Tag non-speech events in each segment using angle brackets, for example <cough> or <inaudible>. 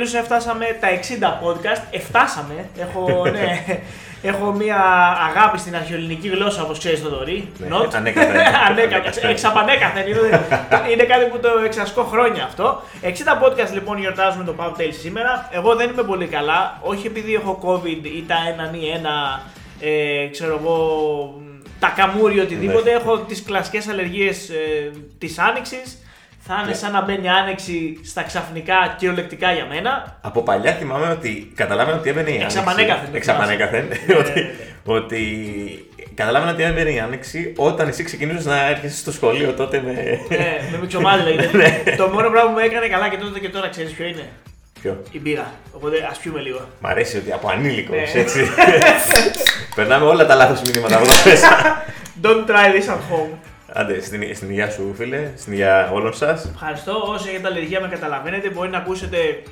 Επιτέλου έφτασαμε τα 60 podcast. Εφτάσαμε. Έχω, ναι, <laughs> έχω μια αγάπη στην αρχαιοελληνική γλώσσα, όπως ξέρεις, Θοδωρή. Ναι, Not. ανέκαθεν. <laughs> Ανέκαθεν. Εξαπανέκαθεν. Είναι, είναι κάτι που το εξασκώ χρόνια αυτό. 60 podcast λοιπόν γιορτάζουμε το Pub Tales σήμερα. Εγώ δεν είμαι πολύ καλά. Όχι επειδή έχω COVID ή τα έναν ή ένα. Ε, ξέρω εγώ. Τα καμούρι ή οτιδήποτε. Έχω τις κλασικές αλλεργίες ε, της άνοιξης. Θα είναι σαν να μπαίνει άνοιξη στα ξαφνικά κυριολεκτικά για μένα. Από παλιά θυμάμαι ότι καταλάβαινα ότι έμπαινε η άνοιξη. Εξαπανέκαθεν, Εξαπανέκαθεν. Ναι, ότι, ναι, ναι. ότι καταλάβαινα ότι έμπαινε η άνοιξη όταν εσύ ξεκινούσες να έρχεσαι στο σχολείο τότε με. Ναι, με μυξομάδι λέγεται. Ναι. το μόνο πράγμα που με έκανε καλά και τότε και τώρα ξέρεις ποιο είναι; Ποιο; Η μπύρα. Οπότε ας πιούμε λίγο. Μ' αρέσει ότι από ανήλικος Ναι. έτσι. <laughs> Περνάμε όλα τα λάθος μηνύματα από εδώ μέσα. <laughs> Don't try this at home. Άντε, στην, στην υγεία σου, φίλε, στην υγεία όλων σας. Ευχαριστώ. Όσοι έχετε αλλεργία με καταλαβαίνετε, μπορεί να ακούσετε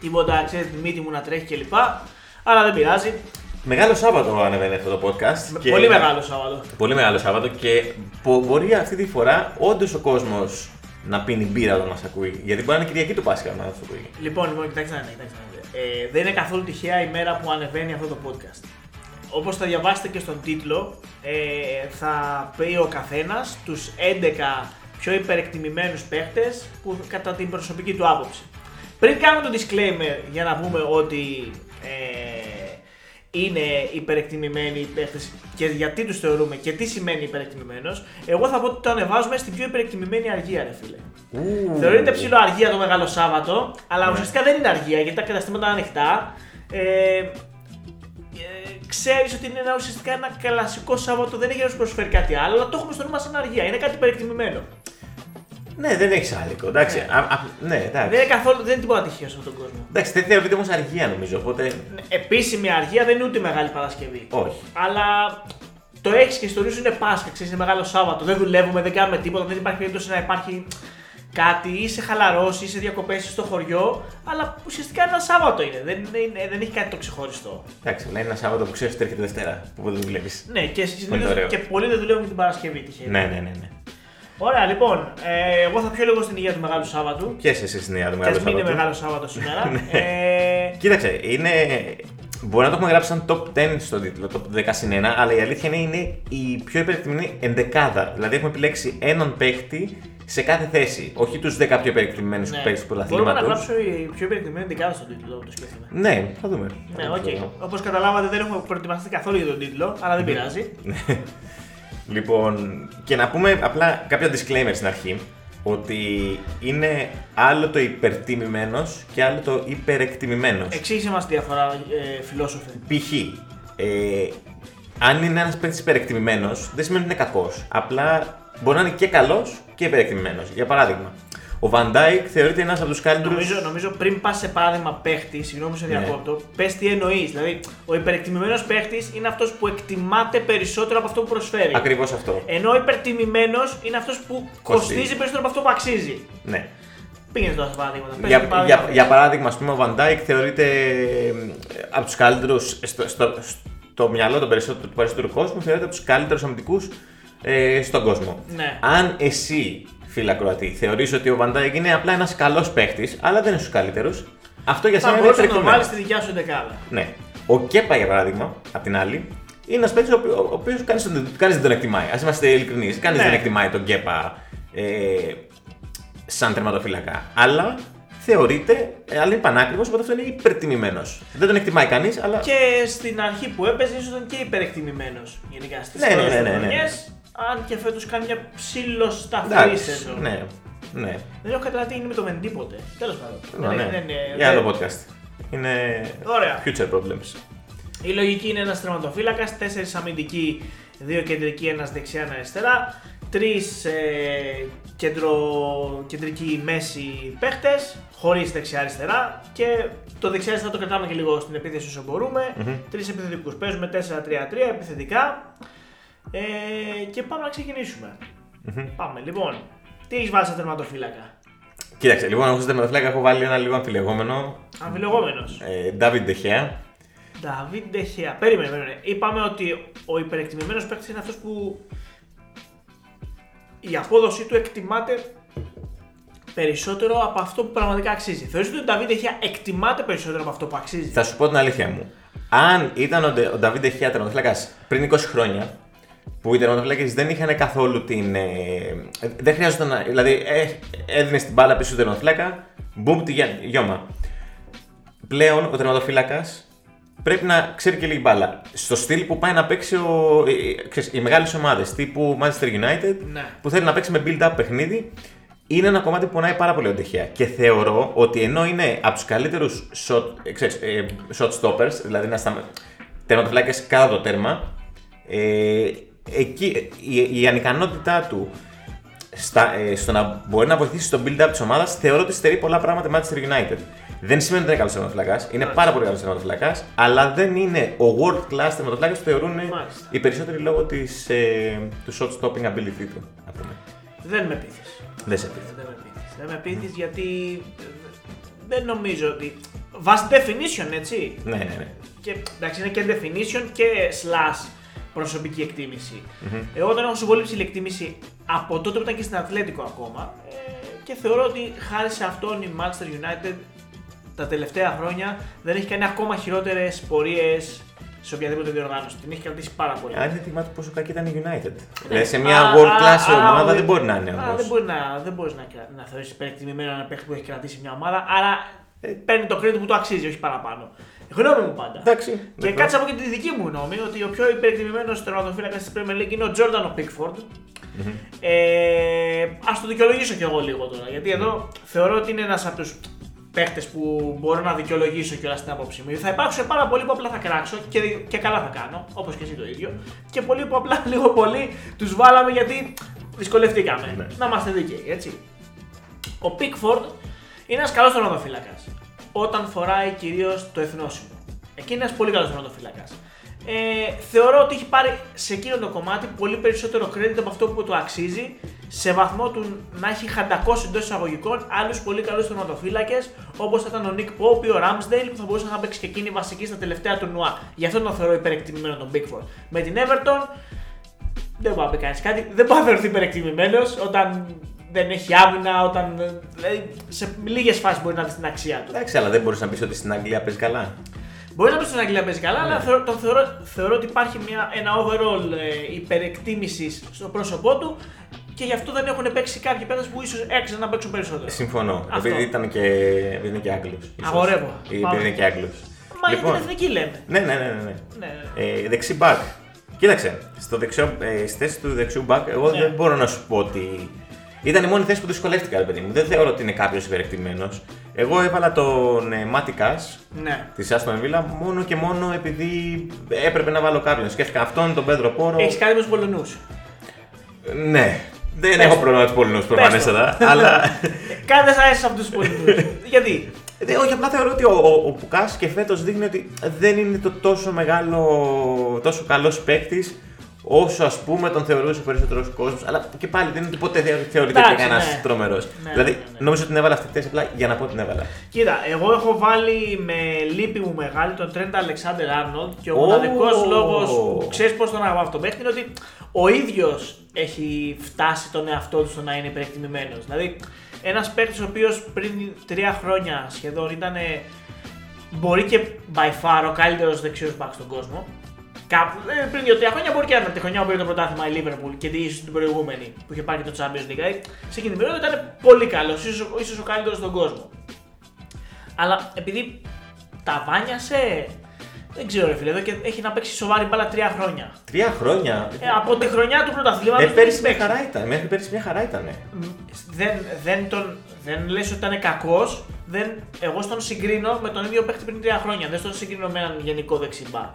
τίποτα, ξέρετε, τη μύτη μου να τρέχει κλπ. Αλλά δεν πειράζει. Μεγάλο Σάββατο ανεβαίνει αυτό το podcast. και- Πολύ μεγάλο Σάββατο. Πολύ μεγάλο Σάββατο και μπο- μπορεί αυτή τη φορά όντως ο κόσμος να πίνει μπύρα όταν μας ακούει. Γιατί μπορεί να είναι Κυριακή του Πάσχα να μα ακούει. Λοιπόν, λοιπόν, κοιτάξτε να δείτε, κοιτάξτε να δείτε. Ε, δεν είναι καθόλου τυχαία η μέρα που ανεβαίνει αυτό το podcast. Όπως θα διαβάσετε και στον τίτλο, ε, θα πει ο καθένας τους 11 πιο υπερεκτιμημένους παίχτες που κατά την προσωπική του άποψη. Πριν κάνουμε το disclaimer για να πούμε ότι ε, είναι υπερεκτιμημένοι οι παίχτες και γιατί τους θεωρούμε και τι σημαίνει υπερεκτιμημένος, εγώ θα πω ότι το ανεβάζουμε στην πιο υπερεκτιμημένη αργία ρε φίλε. Θεωρείται ψηλό αργία το Μεγάλο Σάββατο, αλλά ουσιαστικά δεν είναι αργία γιατί τα καταστήματα είναι ανοιχτά. Ε, ε, ξέρεις ότι είναι ένα, ουσιαστικά ένα κλασικό Σάββατο, δεν έχει να σου προσφέρει κάτι άλλο, αλλά το έχουμε στο νου σαν αργία. Είναι κάτι υπερεκτιμημένο. Ναι, δεν έχεις άδικο. Εντάξει. Ναι. Α, α, ναι, εντάξει. Δεν είναι καθόλου, δεν είναι τίποτα τυχαίο σε αυτόν τον κόσμο. Εντάξει, δεν θεωρείται όμως αργία νομίζω. Οπότε. Ναι, Επίσημη αργία δεν είναι ούτε Μεγάλη Παρασκευή. Όχι. Αλλά το έχεις και στο νου σου είναι Πάσχα, ξέρεις, είναι Μεγάλο Σάββατο. Δεν δουλεύουμε, δεν κάνουμε τίποτα, δεν υπάρχει περίπτωση να υπάρχει κάτι, είσαι χαλαρό, είσαι διακοπές στο χωριό, αλλά ουσιαστικά ένα Σάββατο είναι. Δεν, είναι, δεν έχει κάτι το ξεχωριστό. Εντάξει, να είναι ένα Σάββατο που ξέρεις ότι έρχεται Δευτέρα που δεν δουλεύεις. Ναι, και, Πολύ συνήθως, ωραίο. και πολλοί δεν δουλεύουν και την Παρασκευή τυχαία. Ναι, ναι, ναι. ναι. Ωραία, λοιπόν, ε, εγώ θα πιω λίγο στην υγεία του Μεγάλου Σάββατου. Και εσύ στην Ιαδού Και Μεγάλο ας μην είναι Σάββατο. Μεγάλο Σάββατο σήμερα. <laughs> Ναι. ε, Κοίταξε, είναι. Μπορεί να το έχουμε γράψει σαν top 10 στο τίτλο, top 10 συν 1, αλλά η αλήθεια είναι, είναι η πιο υπερεκτιμημένη ενδεκάδα. Δηλαδή έχουμε επιλέξει έναν παίχτη σε κάθε θέση. Όχι τους 10 πιο υπερεκτιμημένου ναι. παίχτε του Μπορούμε να πρωταθλήματο. γράψω η πιο υπερεκτιμημένη δεκάδα στον τίτλο, το σκέφτομαι. Ναι, θα δούμε. Ναι, Θα οκ. δούμε. Όπως καταλάβατε, δεν έχουμε προετοιμαστεί καθόλου για τον τίτλο, αλλά δεν πειράζει. <laughs> Λοιπόν, και να πούμε απλά κάποια disclaimer στην αρχή. Ότι είναι άλλο το υπερτιμημένος και άλλο το υπερεκτιμημένος. Εξήγησε μας τη διαφορά, ε, φιλόσοφε. Π.χ. Ε, αν είναι ένας παίκτης υπερεκτιμημένος, δεν σημαίνει ότι είναι κακός. Απλά μπορεί να είναι και καλός και υπερεκτιμημένος. Για παράδειγμα, ο Van Dijk θεωρείται ένας από τους καλύτερου. Νομίζω, νομίζω πριν πας σε παράδειγμα παίχτης, συγγνώμη που σε Ναι. διακόπτω, πες τι εννοείς. Δηλαδή, ο υπερεκτιμημένος παίχτης είναι αυτός που εκτιμάται περισσότερο από αυτό που προσφέρει. Ακριβώς αυτό. Ενώ ο υπερτιμημένο είναι αυτός που Κοστίζει. κοστίζει περισσότερο από αυτό που αξίζει. Ναι. Πήγαινε τώρα σε παραδείγματα. Πες Για, μου παράδειγμα. για, για παράδειγμα, ας πούμε, ο Van Dijk θεωρείται ε, από τους καλύτερους στο, στο, στο μυαλό των περισσότερων, του περισσότερου κόσμου, θεωρείται από τους καλύτερους αμυντικούς ε, στον κόσμο. Ναι. Αν εσύ, φίλα Κροατή, θεωρείς ότι ο Van Dijk είναι απλά ένας καλός παίχτη, αλλά δεν είναι στους καλύτερους, αυτό για Θα σένα είναι μπορούσε να το υπερεκτιμημένο. βάλεις στη δικιά σου δεκάδα. Ναι. Ο Κέπα, για παράδειγμα, απ' την άλλη, είναι ένας παίκτης ο οποίος κανείς δεν τον εκτιμάει. Α είμαστε ειλικρινείς. Κανείς Ναι. δεν εκτιμάει τον Κέπα ε, σαν τερματοφύλακα. Αλλά θεωρείται, ε, αλλά είναι πανάκριβος, οπότε αυτό είναι υπερτιμημένος. Δεν τον εκτιμάει κανείς, αλλά. Και στην αρχή που έπαιζε, ίσω ήταν και υπερεκτιμημένος γενικά στις Ναι, ναι, ναι, ναι, ναι. Αν και φέτος κάνει μια ψηλοσταθερή Εντάξει, σεζόν. ναι, ναι. Δεν έχω καταλάβει τι είναι με το Μεντίποτε. Τέλος πάντων. Ναι, Δεν- ναι. δεν- δεν- Για δεν- άλλο podcast. Είναι Ωραία. future problems. Η λογική είναι ένας τερματοφύλακας, τέσσερις αμυντικοί, δύο κεντρικοί, ένας δεξιά, ένα αριστερά. Τρεις ε, κεντρο, κεντρικοί μέση παίχτες, χωρίς δεξιά-αριστερά. Και το δεξιά-αριστερά το κρατάμε και λίγο στην επίθεση όσο μπορούμε. Μμμ. Τρεις επιθετικούς. Παίζουμε 4-3-3 επιθετικά. Ε, και πάμε να ξεκινήσουμε. Πάμε λοιπόν. Τι έχεις βάλει σαν τερματοφύλακα; Κοίταξε, λοιπόν, εγώ στο τερματοφύλακα έχω βάλει ένα λίγο αμφιλεγόμενο. Αμφιλεγόμενος. Ε, David De Gea. Νταβίντ Ντεχέα. Περίμενε, περίμενε. Είπαμε ότι ο υπερεκτιμημένος παίκτης είναι αυτός που η απόδοσή του εκτιμάται περισσότερο από αυτό που πραγματικά αξίζει. Θεωρείς ότι ο Νταβίδ Εχεία εκτιμάται περισσότερο από αυτό που αξίζει; Θα σου πω την αλήθεια μου. Αν ήταν ο, Ντε- ο Νταβίδ Εχεία τερματοφύλακας πριν 20 χρόνια, που οι τερματοφύλακε δεν είχαν καθόλου την. ε, ε, δεν χρειάζονταν να. Δηλαδή, ε, έδινες την μπάλα πίσω του τερματοφύλακα, μπουμ τη γιά- γιώμα. Πλέον ο τερματοφύλακα πρέπει να ξέρει και λίγη μπάλα. Στο στυλ που πάει να παίξει ο, ε, ε, ξέρεις, οι μεγάλες ομάδες τύπου Manchester United, Ναι. που θέλει να παίξει με build-up παιχνίδι, είναι ένα κομμάτι που πονάει πάρα πολύ ο Ντεχεία. Και θεωρώ ότι ενώ είναι από τους καλύτερους shot, ε, ξέρεις, ε, shot stoppers, δηλαδή να στα τερματοφυλάκες κάτω το τέρμα, ε, εκεί, η, η ανικανότητά του στα, ε, στο να μπορεί να βοηθήσει στο build-up της ομάδας, θεωρώ ότι στερεί πολλά πράγματα Manchester United. Δεν σημαίνει ότι είναι καλός τερματοφυλακά, είναι πάρα πολύ καλός τερματοφυλακά, αλλά δεν είναι ο world class τερματοφυλακά που θεωρούν Μάλιστα. οι περισσότεροι λόγω της, ε, του shot stopping ability του. να πούμε. Δεν με πείθεις. Δεν σε πείθει. Δεν με πείθεις. Δεν με πείθεις γιατί ε, δεν νομίζω ότι. Βάσει definition, έτσι. Ναι, ναι, ναι. Και εντάξει, είναι και definition και slash προσωπική εκτίμηση. Εγώ τον έχω σε πολύ ψηλή εκτίμηση από τότε που ήταν και στην Ατλέτικο ακόμα ε, και θεωρώ ότι χάρη σε αυτόν η Manchester United τα τελευταία χρόνια δεν έχει κάνει ακόμα χειρότερες πορείες σε οποιαδήποτε διοργάνωση. Την έχει κρατήσει πάρα πολύ. Αν δεν θυμάται πόσο κακή ήταν η United. Ναι. Δηλαδή σε μια Α, world α, class α, ομάδα α, δεν μπορεί να είναι Α, όμως. δεν μπορεί να, δεν μπορείς να, κρα- να θεωρήσει υπερεκτιμημένο ένα παίχτη που έχει κρατήσει μια ομάδα, άρα ε, παίρνει το credit που το αξίζει, όχι παραπάνω. Γνώμη μου πάντα. Εντάξει. Και d'accord. κάτσε από και τη δική μου γνώμη ότι ο πιο υπερεκτιμημένος τερματοφύλακας της Premier League είναι ο Jordan ο Pickford. Ε, Α το δικαιολογήσω κι εγώ λίγο τώρα. Γιατί εδώ θεωρώ ότι είναι ένας από τους παίχτε που μπορώ να δικαιολογήσω κιόλας στην άποψή μου. Θα υπάρξουν πάρα πολλοί που απλά θα κράξω και, και καλά θα κάνω, όπως και εσύ το ίδιο. Και πολλοί που απλά <laughs> λίγο πολύ τους βάλαμε γιατί δυσκολευτήκαμε. Ναι. Να είμαστε δίκαιοι, έτσι. Ο Pickford είναι ένας καλός τερματοφύλακας. Όταν φοράει κυρίως το εθνόσημο. Εκεί είναι ένας πολύ καλός τερματοφύλακα. Ε, θεωρώ ότι έχει πάρει σε εκείνο το κομμάτι πολύ περισσότερο credit από αυτό που το αξίζει σε βαθμό του να έχει χαντακώσει εντός εισαγωγικών άλλους πολύ καλούς τερματοφύλακε όπως ήταν ο Nick Pope ή ο Ramsdale που θα μπορούσε να παίξει και εκείνη βασική στα τελευταία τουρνουά. Γι' αυτό τον θεωρώ υπερεκτιμημένο τον Bigford. Με την Everton δεν μπορεί να πει κανείς κάτι. Δεν μπορεί να θεωρηθεί υπερεκτιμημένος όταν δεν έχει άμυνα, όταν. Δηλαδή σε λίγες φάσεις μπορεί να δεις την αξία του. Εντάξει, αλλά δεν μπορείς να πεις ότι στην Αγγλία παίζει καλά. Μπορείς να πεις στην Αγγλία παίζει καλά, αλλά θεωρώ, τον θεωρώ, θεωρώ ότι υπάρχει μια, ένα overall ε, υπερεκτίμησης στο πρόσωπό του και γι' αυτό δεν έχουν παίξει κάποιοι παίκτες που ίσως έξεραν να παίξουν περισσότερο. Συμφωνώ. Αυτό. Επειδή ήταν και, επειδή είναι και Άγγλος. Αγορεύω. Ή Πάμε. επειδή είναι και Άγγλος. Μα για την εθνική λέμε. ναι, ναι, ναι. ναι, ναι. Ναι, ναι. Ε, δεξί back. Κοίταξε, στο δεξιό, ε, στη θέση του δεξιού back, εγώ Ναι. δεν μπορώ να σου πω ότι. Ήταν η μόνη θέση που δυσκολεύτηκα, ρε παιδί μου. Δεν θεωρώ ότι είναι κάποιος υπερεκτημένος. Εγώ έβαλα τον ε, Μάτι Κας ναι. της Άστον Βίλα μόνο και μόνο επειδή έπρεπε να βάλω κάποιον. Σκέφτηκα αυτόν, τον Πέδρο Πόρο. Έχεις κάνει με τους Πολωνούς. Ναι. Δεν Πες έχω το. πρόβλημα με τους Πολωνούς το. προφανέστατα. <laughs> αλλά. <laughs> Κάνε σαν αρέσει από τους Πολωνούς. <laughs> Γιατί; Ε, όχι, απλά θεωρώ ότι ο, ο, ο Πουκάς και φέτος δείχνει ότι δεν είναι το τόσο μεγάλο, τόσο καλός παίκτης όσο ας πούμε τον θεωρούσε ο περισσότερος κόσμος. Αλλά και πάλι δεν είναι ότι ποτέ θε- θεωρείται Εντάξει, κανένας ναι. τρομερός. Ναι, δηλαδή, ναι, ναι. νόμιζα ότι την έβαλα αυτή τη θέση απλά για να πω ότι την έβαλα. Κοίτα, εγώ έχω βάλει με λύπη μου μεγάλη τον Trent Alexander Arnold και ο Ω. μοναδικός λόγος που ξέρεις πώς τον αγαπάω αυτό παίχτη είναι ότι ο ίδιος έχει φτάσει τον εαυτό του στο να είναι υπερεκτιμημένος. Δηλαδή, ένας παίκτης ο οποίος πριν τρία χρόνια σχεδόν ήταν ε, μπορεί και by far ο καλύτερος δεξιός back στον κόσμο. Κάπου, ε, πριν δύο-τρία χρόνια μπορεί και να ήταν τη χρονιά που πήρε το πρωτάθλημα η Liverpool και τη ίσω την προηγούμενη που είχε πάρει και το Champions League. Δηλαδή, σε εκείνη την περίοδο ήταν πολύ καλός, ίσως ίσως ο καλύτερος στον κόσμο. Αλλά επειδή τα βάνιασε, δεν ξέρω ρε φίλε, εδώ και έχει να παίξει σοβαρή μπάλα τρία χρόνια. Τρία χρόνια; Ε, από τη χρονιά του πρωταθλήματος Ε, δεν πέρυσι έχει μια παίξει. χαρά ήταν. Μέχρι πέρυσι μια χαρά ήταν. Δεν, δεν, τον, δεν λες ότι ήταν κακός, δεν, εγώ στον συγκρίνω με τον ίδιο παίχτη πριν τρία χρόνια, δεν στον συγκρίνω με έναν γενικό δεξιμπάκ.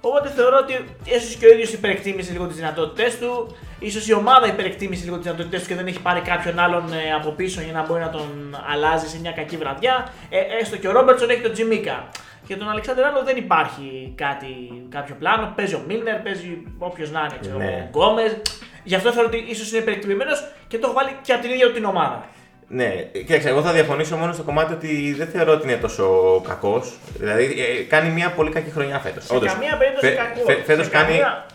Οπότε θεωρώ ότι ίσως και ο ίδιος υπερεκτίμησε λίγο τις δυνατότητέ του, ίσως η ομάδα υπερεκτίμησε λίγο τις δυνατότητέ του και δεν έχει πάρει κάποιον άλλον ε, από πίσω για να μπορεί να τον αλλάζει σε μια κακή βραδιά. Ε, έστω και ο Ρόμπερτσον έχει τον Τζιμίκα. Και τον Αλεξάνδρ Άρνο δεν υπάρχει κάτι, κάποιο πλάνο. Παίζει ο Μίλνερ, παίζει όποιος να είναι, ξέρω, Ναι. ο Γκόμες. Γι' αυτό θεωρώ ότι ίσως είναι υπερεκτιμημένος και το έχω βάλει και από την ίδια του την ομάδα. Ναι, κοίταξε, εγώ θα διαφωνήσω μόνο στο κομμάτι ότι δεν θεωρώ ότι είναι τόσο κακός. Δηλαδή, ε, κάνει μια πολύ κακή χρονιά φέτος. Σε καμία περίπτωση κακός. Φέτος Σε κάνει. καμία-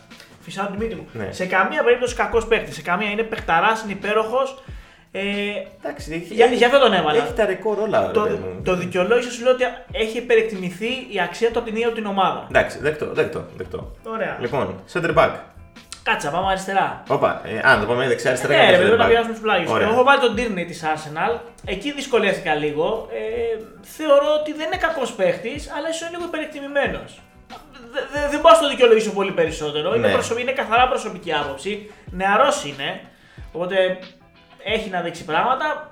Φυσάω την μύτη μου. Ναι. Σε καμία περίπτωση κακός παίκτη. Σε καμία είναι παιχταράς, είναι υπέροχος. Ε, Εντάξει, έχει, για, για αυτό τον έβαλα. έχει τα ρεκόρ όλα. το, ρε παιδί μου. το δικαιολόγησε σου λέω ότι έχει υπερεκτιμηθεί η αξία του από την ίδια του την ομάδα. Εντάξει, δεκτό, δεκτό, δεκτό. Ωραία. Λοιπόν, center back. Κάτσα, πάμε αριστερά. Όπα, ε, α, να το πάμε δεξιά αριστερά. Ναι, και ρε μετά παιδί, να center back. πιάσουμε τους πλάγιους. Ωραία. Εγώ έχω βάλει τον Τύρνεϊ της Arsenal. Εκεί δυσκολεύτηκα λίγο. Ε, θεωρώ ότι δεν είναι κακός παίχτης, αλλά ίσως είναι λίγο υπερεκτιμημένος. Δε- δε- Δεν μπορώ να το δικαιολογήσω πολύ περισσότερο. Είναι, Ναι. προσωπ- είναι καθαρά προσωπική άποψη. Νεαρός είναι. Οπότε έχει να δείξει πράγματα.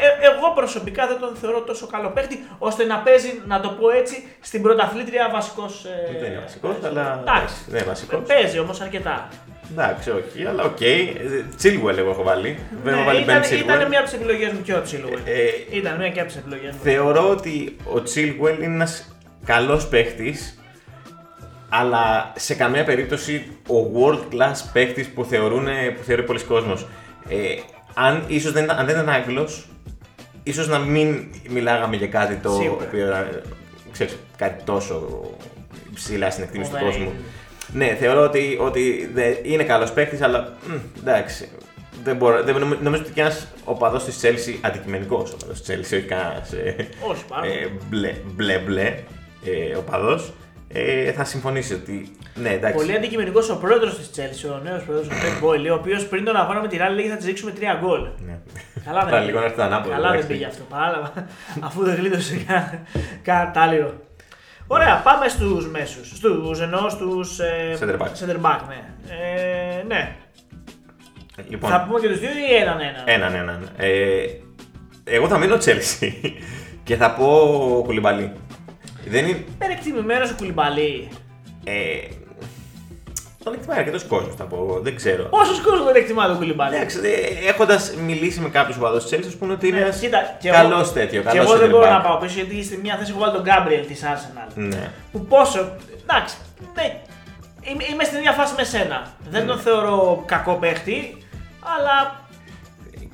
Ε, ε, εγώ προσωπικά δεν τον θεωρώ τόσο καλό παίχτη ώστε να παίζει, να το πω έτσι, στην πρωταθλήτρια βασικός. Ε, Δεν είναι βασικός, αλλά. Εντάξει. Δεν είναι βασικός. Παίζει όμως αρκετά. Εντάξει, όχι, αλλά OK. Chilwell εγώ έχω βάλει. Δεν έχω βάλει Ναι, ήταν, Ben ήταν Chilwell. μια από τις επιλογές μου και ο Chilwell. Ε, Ήταν μια και από τις επιλογές μου. Θεωρώ ότι ο Chilwell είναι ένας καλός παίχτης, αλλά σε καμία περίπτωση ο world class παίχτης που, θεωρούν, που θεωρεί πολλοί κόσμος. Ε, αν, ίσως δεν, ήταν- αν δεν ήταν Άγγλος, ίσως να μην μιλάγαμε για κάτι το Σίγουρα. οποίο, ε, ξέρεις, κάτι τόσο ψηλά στην εκτίμηση του Overrated. κόσμου. Ναι, θεωρώ ότι, ότι δε- είναι καλός παίχτη, αλλά μ, εντάξει. Δεν μπορώ, δεν, νομι- νομίζω ότι και ένας οπαδός της Chelsea, αντικειμενικός οπαδός της Chelsea, όχι κανένας Όχι, πάρα ε, πολύ. μπλε, μπλε, μπλε ε, οπαδός, ε, θα συμφωνήσει ότι. Ναι, εντάξει. Πολύ αντικειμενικός ο πρόεδρος της Chelsea, ο νέος πρόεδρος, ο Pep Boyle, ο οποίος πριν τον αγώνα με τη Ράλη λέγει θα της ρίξουμε τρία γκολ. Ναι. Καλά δεν Πάλι πήγε. λίγο να έρθει το ανάποδο, Καλά δεν εντάξει. πήγε αυτό. Παράλαβα. Αφού δεν γλίτωσε κα- κατάλληλο. Ωραία, πάμε στους μέσους. Στους εννοώ στους. Ε, Center back. center back, ναι. Ε, ναι. Λοιπόν, Θα πούμε και τους δύο ή έναν έναν; έναν, έναν. Ε, εγώ θα μείνω Chelsea <laughs> και θα πω κουλιμπαλί. Δεν είναι. Υπερεκτιμημένο ο Κουλιμπαλί. Ε, τον εκτιμάει αρκετός κόσμος, θα πω εγώ. Δεν ξέρω. Πόσο κόσμος δεν εκτιμά τον Κουλιμπαλί. Εντάξει, έχοντας μιλήσει με κάποιους οπαδούς της Chelsea, ας πούμε ότι είναι Ναι, ένα κοίτα, και καλός εγώ- τέτοιο. Και Καλός εγώ δεν center μπορώ back. να πάω πίσω γιατί στη μία θέση έχω βάλει τον Γκάμπριελ της Arsenal. Ναι. Που πόσο. Εντάξει. Ναι, είμαι, είμαι στην ίδια φάση με σένα. Δεν Ναι. τον θεωρώ κακό παίχτη, αλλά.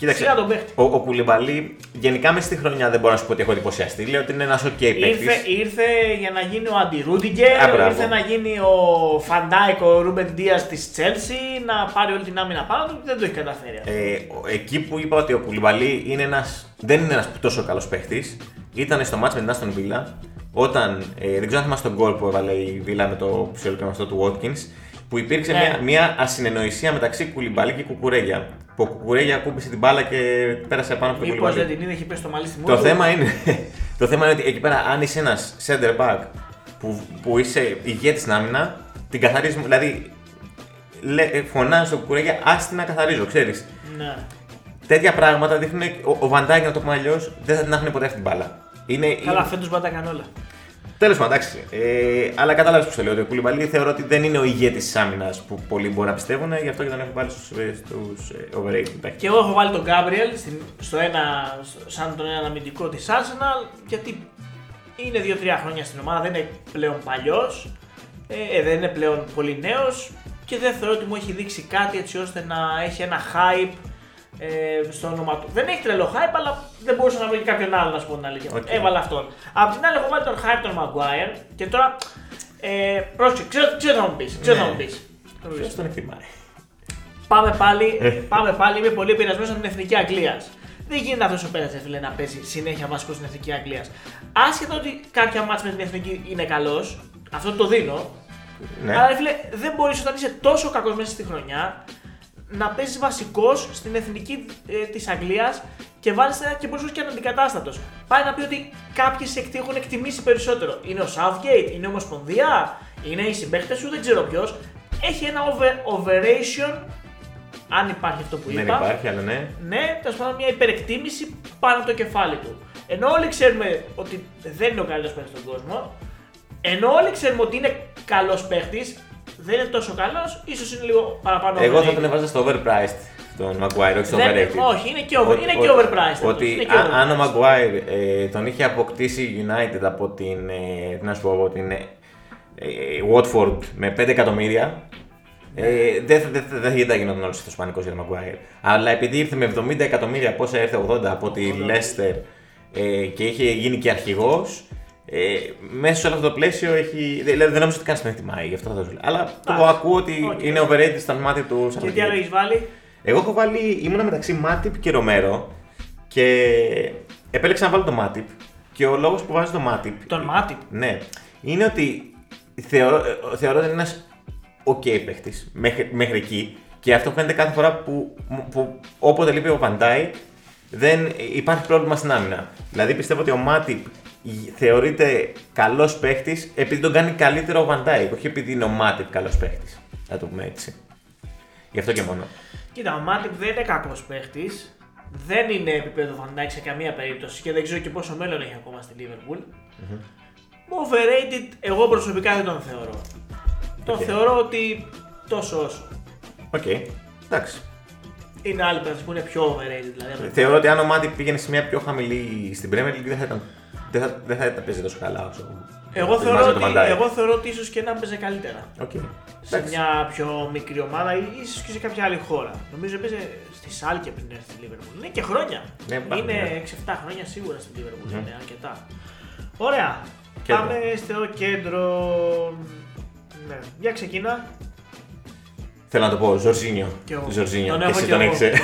Κοίταξε, Σιγά τον παίχτη. ο, ο Κουλιμπαλί γενικά μες στη χρονιά δεν μπορώ να σου πω ότι έχω εντυπωσιαστεί. Λέω ότι είναι ένας OK παίκτης. Ήρθε, ήρθε για να γίνει ο Αντι Ρούντιγκερ, Α, μπράβο. ήρθε να γίνει ο Φαν Ντάικ, ο Ρούμπεν Ντίας της Chelsea, να πάρει όλη την άμυνα πάνω του. Δεν το έχει καταφέρει. αυτό. Ε, ο- εκεί που είπα ότι ο Κουλιμπαλί είναι ένας, δεν είναι ένας τόσο καλός παίχτης, ήταν στο μάτς με την Aston Villa. Όταν, ε, δεν ξέρω αν θυμάσαι τον γκολ που έβαλε η Villa με το ψιλοκρεμαστό του Watkins, που υπήρξε Ναι. μια, μια ασυνεννοησία μεταξύ Κουλιμπαλί και Κουκουρέγια. Που ο Κουκουρέγια ακούμπησε την μπάλα και πέρασε πάνω από τον Μήπως Κουλιμπαλί. δεν την είδε, έχει πέσει το μαλλί στη Το μούρη. θέμα, είναι, <laughs> το θέμα είναι ότι εκεί πέρα, αν είσαι ένας center back που, που είσαι ηγέτης στην άμυνα, την καθαρίζεις. Δηλαδή, λέ, φωνάζεις στον κουκουρέγια, άστι να καθαρίζω, ξέρεις. Ναι. Τέτοια πράγματα δείχνουν. Ο, ο Βαντάκη, να το πούμε αλλιώς, δεν θα την άφηνε ποτέ αυτή την μπάλα. Είναι, Καλά, φέτος πάντα έκανε όλα. Τέλος πάντων, εντάξει. Ε, αλλά κατάλαβες πώς το λέω. Ότι ο Κουλιμπαλί θεωρώ ότι δεν είναι ο ηγέτης της άμυνας που πολλοί μπορεί να πιστεύουν, γι' αυτό και τον έχω βάλει στους ε, overrated. παίκτες. Και εγώ έχω βάλει τον Γκάμπριελ στο ένα, σαν τον ένα αμυντικό της Arsenal γιατί είναι 2-3 χρόνια στην ομάδα, δεν είναι πλέον παλιός, ε, δεν είναι πλέον πολύ νέος και δεν θεωρώ ότι μου έχει δείξει κάτι έτσι ώστε να έχει ένα hype ε, στο όνομα του. Δεν έχει τρελό hype, αλλά δεν μπορούσα να βρω και κάποιον άλλο να σου πω την αλήθεια. Οκ. Έβαλα αυτόν. Απ' την άλλη, έχω βάλει τον Harry τον Maguire και τώρα. Ε, πρόσεξε, ξέρω, ξέρω τι θα μου πεις. Ξέρω τι θα Ναι. μου πει. Ποιο τον εκτιμάει. Πάμε πάλι, Ε. πάμε πάλι, είμαι πολύ πειρασμένο από την εθνική Αγγλίας. Δεν γίνεται αυτός ο πέρασε φίλε να παίζει συνέχεια βασικό στην εθνική Αγγλίας. Άσχετα ότι κάποια μάτια με την εθνική είναι καλός, αυτό το δίνω. Ναι. Αλλά φίλε, δεν μπορείς όταν είσαι τόσο κακός μέσα στη χρονιά να παίζεις βασικός στην εθνική ε, της Αγγλίας και βάλεις ένα και μπορείς και αναντικατάστατο. Πάει να πει ότι κάποιοι σε εκτι- έχουν εκτιμήσει περισσότερο. Είναι ο Southgate, είναι η Ομοσπονδία, είναι οι συμπαίχτε σου, δεν ξέρω ποιος. Έχει ένα over, overration, αν υπάρχει αυτό που Δεν είπα. υπάρχει, αλλά ναι. Ναι, τέλος πάντων μια υπερεκτίμηση πάνω από το κεφάλι του. Ενώ όλοι ξέρουμε ότι δεν είναι ο καλύτερος παίχτη στον κόσμο, ενώ όλοι ξέρουμε ότι είναι καλός παίχτη, δεν είναι τόσο καλός, ίσως είναι λίγο παραπάνω Εγώ θα overrated. τον έβαζα στο overpriced τον Maguire, όχι στο Δεν- overrated. όχι, είναι και over- Ότι- είναι και ότι- overpriced αυτός, Ότι είναι και αν- overpriced. αν ο Maguire ε, τον είχε αποκτήσει η United από την, ε, τι να σου πω εγώ, την ε, ε, Watford με 5 εκατομμύρια, ε, δεν θα, δεν θα, δεν θα γινόταν όλος αυτός πανικός για τον Maguire. Αλλά επειδή ήρθε με 70 εκατομμύρια, πόσα ήρθε 80 από τη Leicester ε, και είχε γίνει και αρχηγός, ε, μέσα σε όλο αυτό το πλαίσιο έχει. Δηλαδή δεν νομίζω ότι καν τον εκτιμάει, γι' αυτό θα το λέω. Αλλά το Εντάξει. ακούω ότι Οκ. είναι overrated στα μάτια του Και τι Southgate. άλλο έχεις βάλει; Εγώ έχω βάλει, ήμουνα μεταξύ Μάτιπ και Ρομέρο και επέλεξα να βάλω το Μάτιπ. Και ο λόγος που βάζω το Μάτιπ. Τον Μάτιπ; Ναι, είναι ότι θεωρώ, ε, θεωρώ ότι είναι ένας OK παίχτη μέχρι, μέχρι εκεί. Και αυτό φαίνεται κάθε φορά που, που όποτε λείπει ο Βαντάι δεν υπάρχει πρόβλημα στην άμυνα. Δηλαδή πιστεύω ότι ο Μάτιπ θεωρείται καλός παίχτης επειδή τον κάνει καλύτερο ο Βαντάι, όχι επειδή είναι ο Μάτιπ καλός παίχτης. Να το πούμε έτσι. Γι' αυτό και μόνο. Κοίτα, ο Μάτιπ δεν είναι κακός παίχτης. Δεν είναι επίπεδο Βαντάι σε καμία περίπτωση και δεν ξέρω και πόσο μέλλον έχει ακόμα στη Liverpool. Mm-hmm. Overrated, εγώ προσωπικά δεν τον θεωρώ. Τον θεωρώ ότι τόσο όσο. ΟΚ. Okay. Εντάξει. Είναι άλλοι παίχτες που είναι πιο overrated. Δηλαδή, Θεωρώ ότι αν ο Ματίπ πήγαινε σε μια πιο χαμηλή στην Premier League δεν θα ήταν. Δεν θα, δεν θα παίζει τόσο καλά όσο. Εγώ θεωρώ, ότι, εγώ θεωρώ ότι ίσως και να παίζει καλύτερα. Okay. Σε Εντάξει. μια πιο μικρή ομάδα ή ίσως και σε κάποια άλλη χώρα. Νομίζω παίζει στη Σάλκε πριν έρθει στη Liverpool. Είναι και χρόνια. Ναι, είναι ναι. 6-7 χρόνια σίγουρα στη Liverpool. Mm. Είναι αρκετά. Ωραία. Κέντρο. Πάμε στο κέντρο. Ναι. Για ξεκινά. Θέλω να το πω, Ζορζίνιο. Ζορζίνιο. Τον έχω Εσύ τον ήξερε.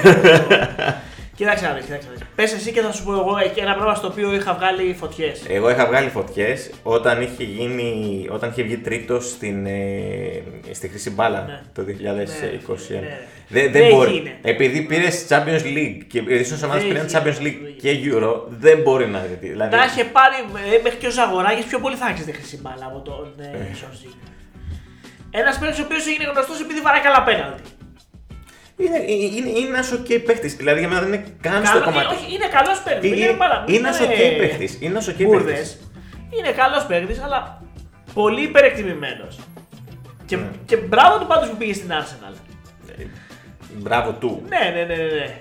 <laughs> Κοίταξε να δεις, κοίταξε να δεις. Πες εσύ και θα σου πω εγώ ένα πράγμα στο οποίο είχα βγάλει φωτιές. Εγώ είχα βγάλει φωτιές όταν είχε, γίνει, όταν είχε βγει τρίτος στην, ε, στη Χρυσή Μπάλα Ναι. το 2021. Ναι, ναι. Δεν, Δεν δεν μπορεί. γίνεται. Επειδή πήρες Champions League και οι δύο ομάδε Δεν πήραν γίνεται. Champions League και Euro, δεν μπορεί να δει. Δηλαδή, Να είχε πάρει ε, μέχρι και ο Ζαγοράκης πιο πολύ θα άξιζε τη χρυσή μπάλα από τον ε, Ζορζίνιο. Ένας παίκτης ο οποίος έγινε γνωστός επειδή βαράει καλά πέναλτι. Είναι, είναι, είναι ένας ok παίχτης. Δηλαδή για μένα δεν είναι καν στο Καλό- κομμάτι. όχι, είναι καλός παίκτης. Είναι, μην παρα- μην είναι ένας λέμε ok παίχτης. Είναι ένας ok μπουρδες. παίχτη. Είναι καλός παίκτης, αλλά πολύ υπερεκτιμημένος. Και, Ναι. και μπράβο του πάντως που πήγε στην Arsenal. Μπράβο του. Ναι, ναι, ναι, ναι. ναι.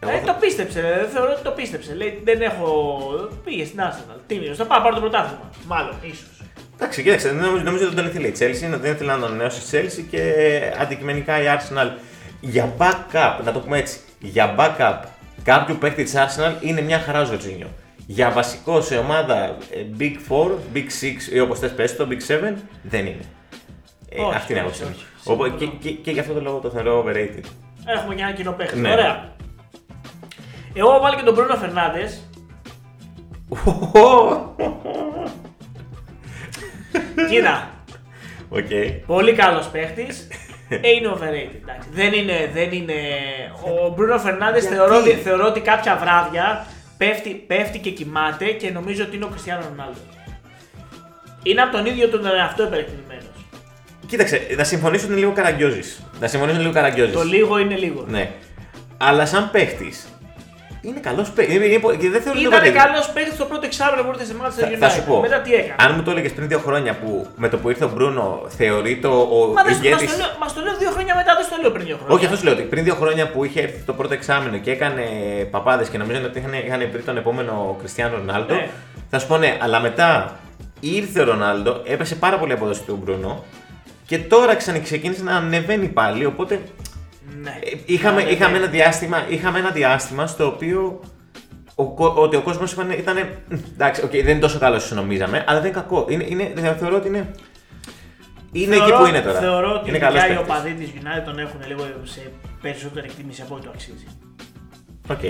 Εγώ Ε, θα- το πίστεψε, ε, θεωρώ ότι το πίστεψε. Λέει δεν έχω. Πήγε στην Arsenal. Τίμιος, θα πάω να πάρω το πρωτάθλημα. Μάλλον, ίσως. Εντάξει, κοίταξε, νομίζω, νομίζω ότι δεν τον ήθελε η Chelsea, δεν ήθελε να τον ανανεώσει η Chelsea και αντικειμενικά η Arsenal για backup, να το πούμε έτσι, για backup κάποιου παίκτη της Arsenal είναι μια χαρά ο Ζορζίνιο. Για βασικό σε ομάδα ε, Big 4, Big 6 ή όπως θες πες το, Big 7 δεν είναι. Ε, Όχι, αυτή είναι η όχι, άποψή μου. όχι. Οπότε και, Συμφωνώ. και, και γι' αυτό το λόγο το θεωρώ overrated. Έχουμε και ένα κοινό παίχτη. Ναι. Ωραία. Εγώ έχω βάλει και τον Μπρούνο Φερνάντες. <laughs> Κοίτα, ΟΚ. πολύ καλός παίχτης. Είναι overrated. Εντάξει. Δεν είναι, δεν είναι. Ο Μπρούνο Φερνάντες Γιατί; θεωρώ, ότι- θεωρώ ότι κάποια βράδια πέφτει, πέφτει και κοιμάται και νομίζω ότι είναι ο Κριστιανό Ρονάλντο. Είναι από τον ίδιο τον εαυτό υπερεκτιμημένο. Κοίταξε, θα συμφωνήσω ότι είναι λίγο καραγκιόζης. Θα συμφωνήσω ότι είναι λίγο καραγκιόζης. Το λίγο είναι λίγο. Ναι. Αλλά σαν παίχτη. Είναι καλός παίχτη. Είναι, είναι, και δεν θεωρώ ότι Ήταν είναι καλός παίκτης στο πρώτο εξάμεινο που ήρθε σε Manchester United. Θα, θα σου πω. Μετά τι έκανε; Αν μου το έλεγες πριν δύο χρόνια που με το που ήρθε ο Μπρούνο θεωρεί το ο Μα δεν μας ηγέτη. το, λέω, μας το λέω δύο χρόνια μετά, δεν στο λέω πριν δύο χρόνια. Όχι, αυτό σου λέω ότι πριν δύο χρόνια που είχε έρθει το πρώτο εξάμεινο και έκανε παπάδες και νομίζανε ότι είχαν, είχαν βρει τον επόμενο Κριστιανό Ρονάλντο. Ναι. Θα σου πω ναι, αλλά μετά ήρθε ο Ρονάλντο, έπεσε πάρα πολύ η απόδοση του Μπρούνο και τώρα ξαναξεκίνησε να ανεβαίνει πάλι. Οπότε Ναι. ε, είχαμε, Ναι, είχαμε, ναι. ένα διάστημα, είχαμε ένα διάστημα στο οποίο ο, κο- ότι ο κόσμος ήταν. Εντάξει, okay, δεν είναι τόσο καλό όσο νομίζαμε, αλλά δεν είναι κακό. Είναι, είναι, θεωρώ ότι είναι. Είναι εκεί που είναι τώρα. Θεωρώ ότι είναι ειδικά καλός οι παίκτης. οπαδοί της United τον έχουν λίγο σε περισσότερη εκτίμηση από ό,τι το αξίζει. ΟΚ,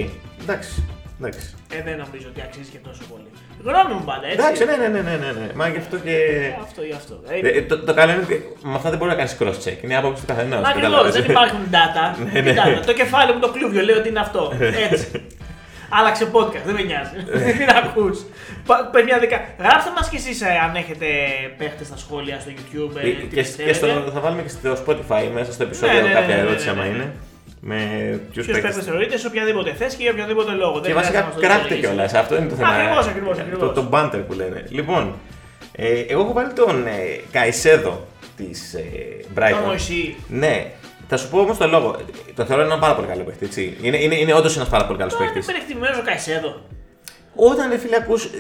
εντάξει. Εντάξει. Ε, δεν νομίζω ότι αξίζει και τόσο πολύ. Γνώμη μου πάντα, έτσι. Εντάξει, ναι, ναι, ναι, ναι, ναι, ναι. Μα γι' αυτό και. Αυτό ή αυτό. Ε, το, το καλό είναι ότι με αυτά δεν μπορεί να κάνεις cross check. Είναι η άποψη του καθενός. Ακριβώς, δεν υπάρχουν data. <laughs> Ναι, Τι ναι. data. Το κεφάλι μου το κλούβιο λέει ότι είναι αυτό. <laughs> Έτσι. Άλλαξε podcast, δεν με νοιάζει. <laughs> Τι να ακούς. Παιδιά, δεκα... γράψτε μας κι εσείς αν έχετε παίχτες στα σχόλια στο YouTube. ε, τι Και, και πιστεύετε. στο, θα βάλουμε και στο Spotify μέσα στο επεισόδιο Ναι, ναι, ναι, κάποια ναι, ναι, ερώτηση ναι, άμα ναι. είναι. Με ποιους Ποιο παίχτε θεωρείτε σε οποιαδήποτε θέση και για οποιοδήποτε λόγο. Και βασικά κράτη κιόλας. Αυτό είναι το θέμα. Ακριβώς, ακριβώς, Το, ακριβώς. το banter που λένε. Λοιπόν, ε, εγώ έχω βάλει τον ε, Καϊσέδο της ε, Brighton. Τον Μωυσή. Ναι. Θα σου πω όμως τον λόγο. Το θεωρώ ένα πάρα πολύ καλό παίχτη. Έτσι. Είναι, είναι, είναι όντως ένας πάρα πολύ καλός Τώρα είναι παίχτη. υπερεκτιμημένος ο Καϊσέδο. Όταν ρε φίλε ακούς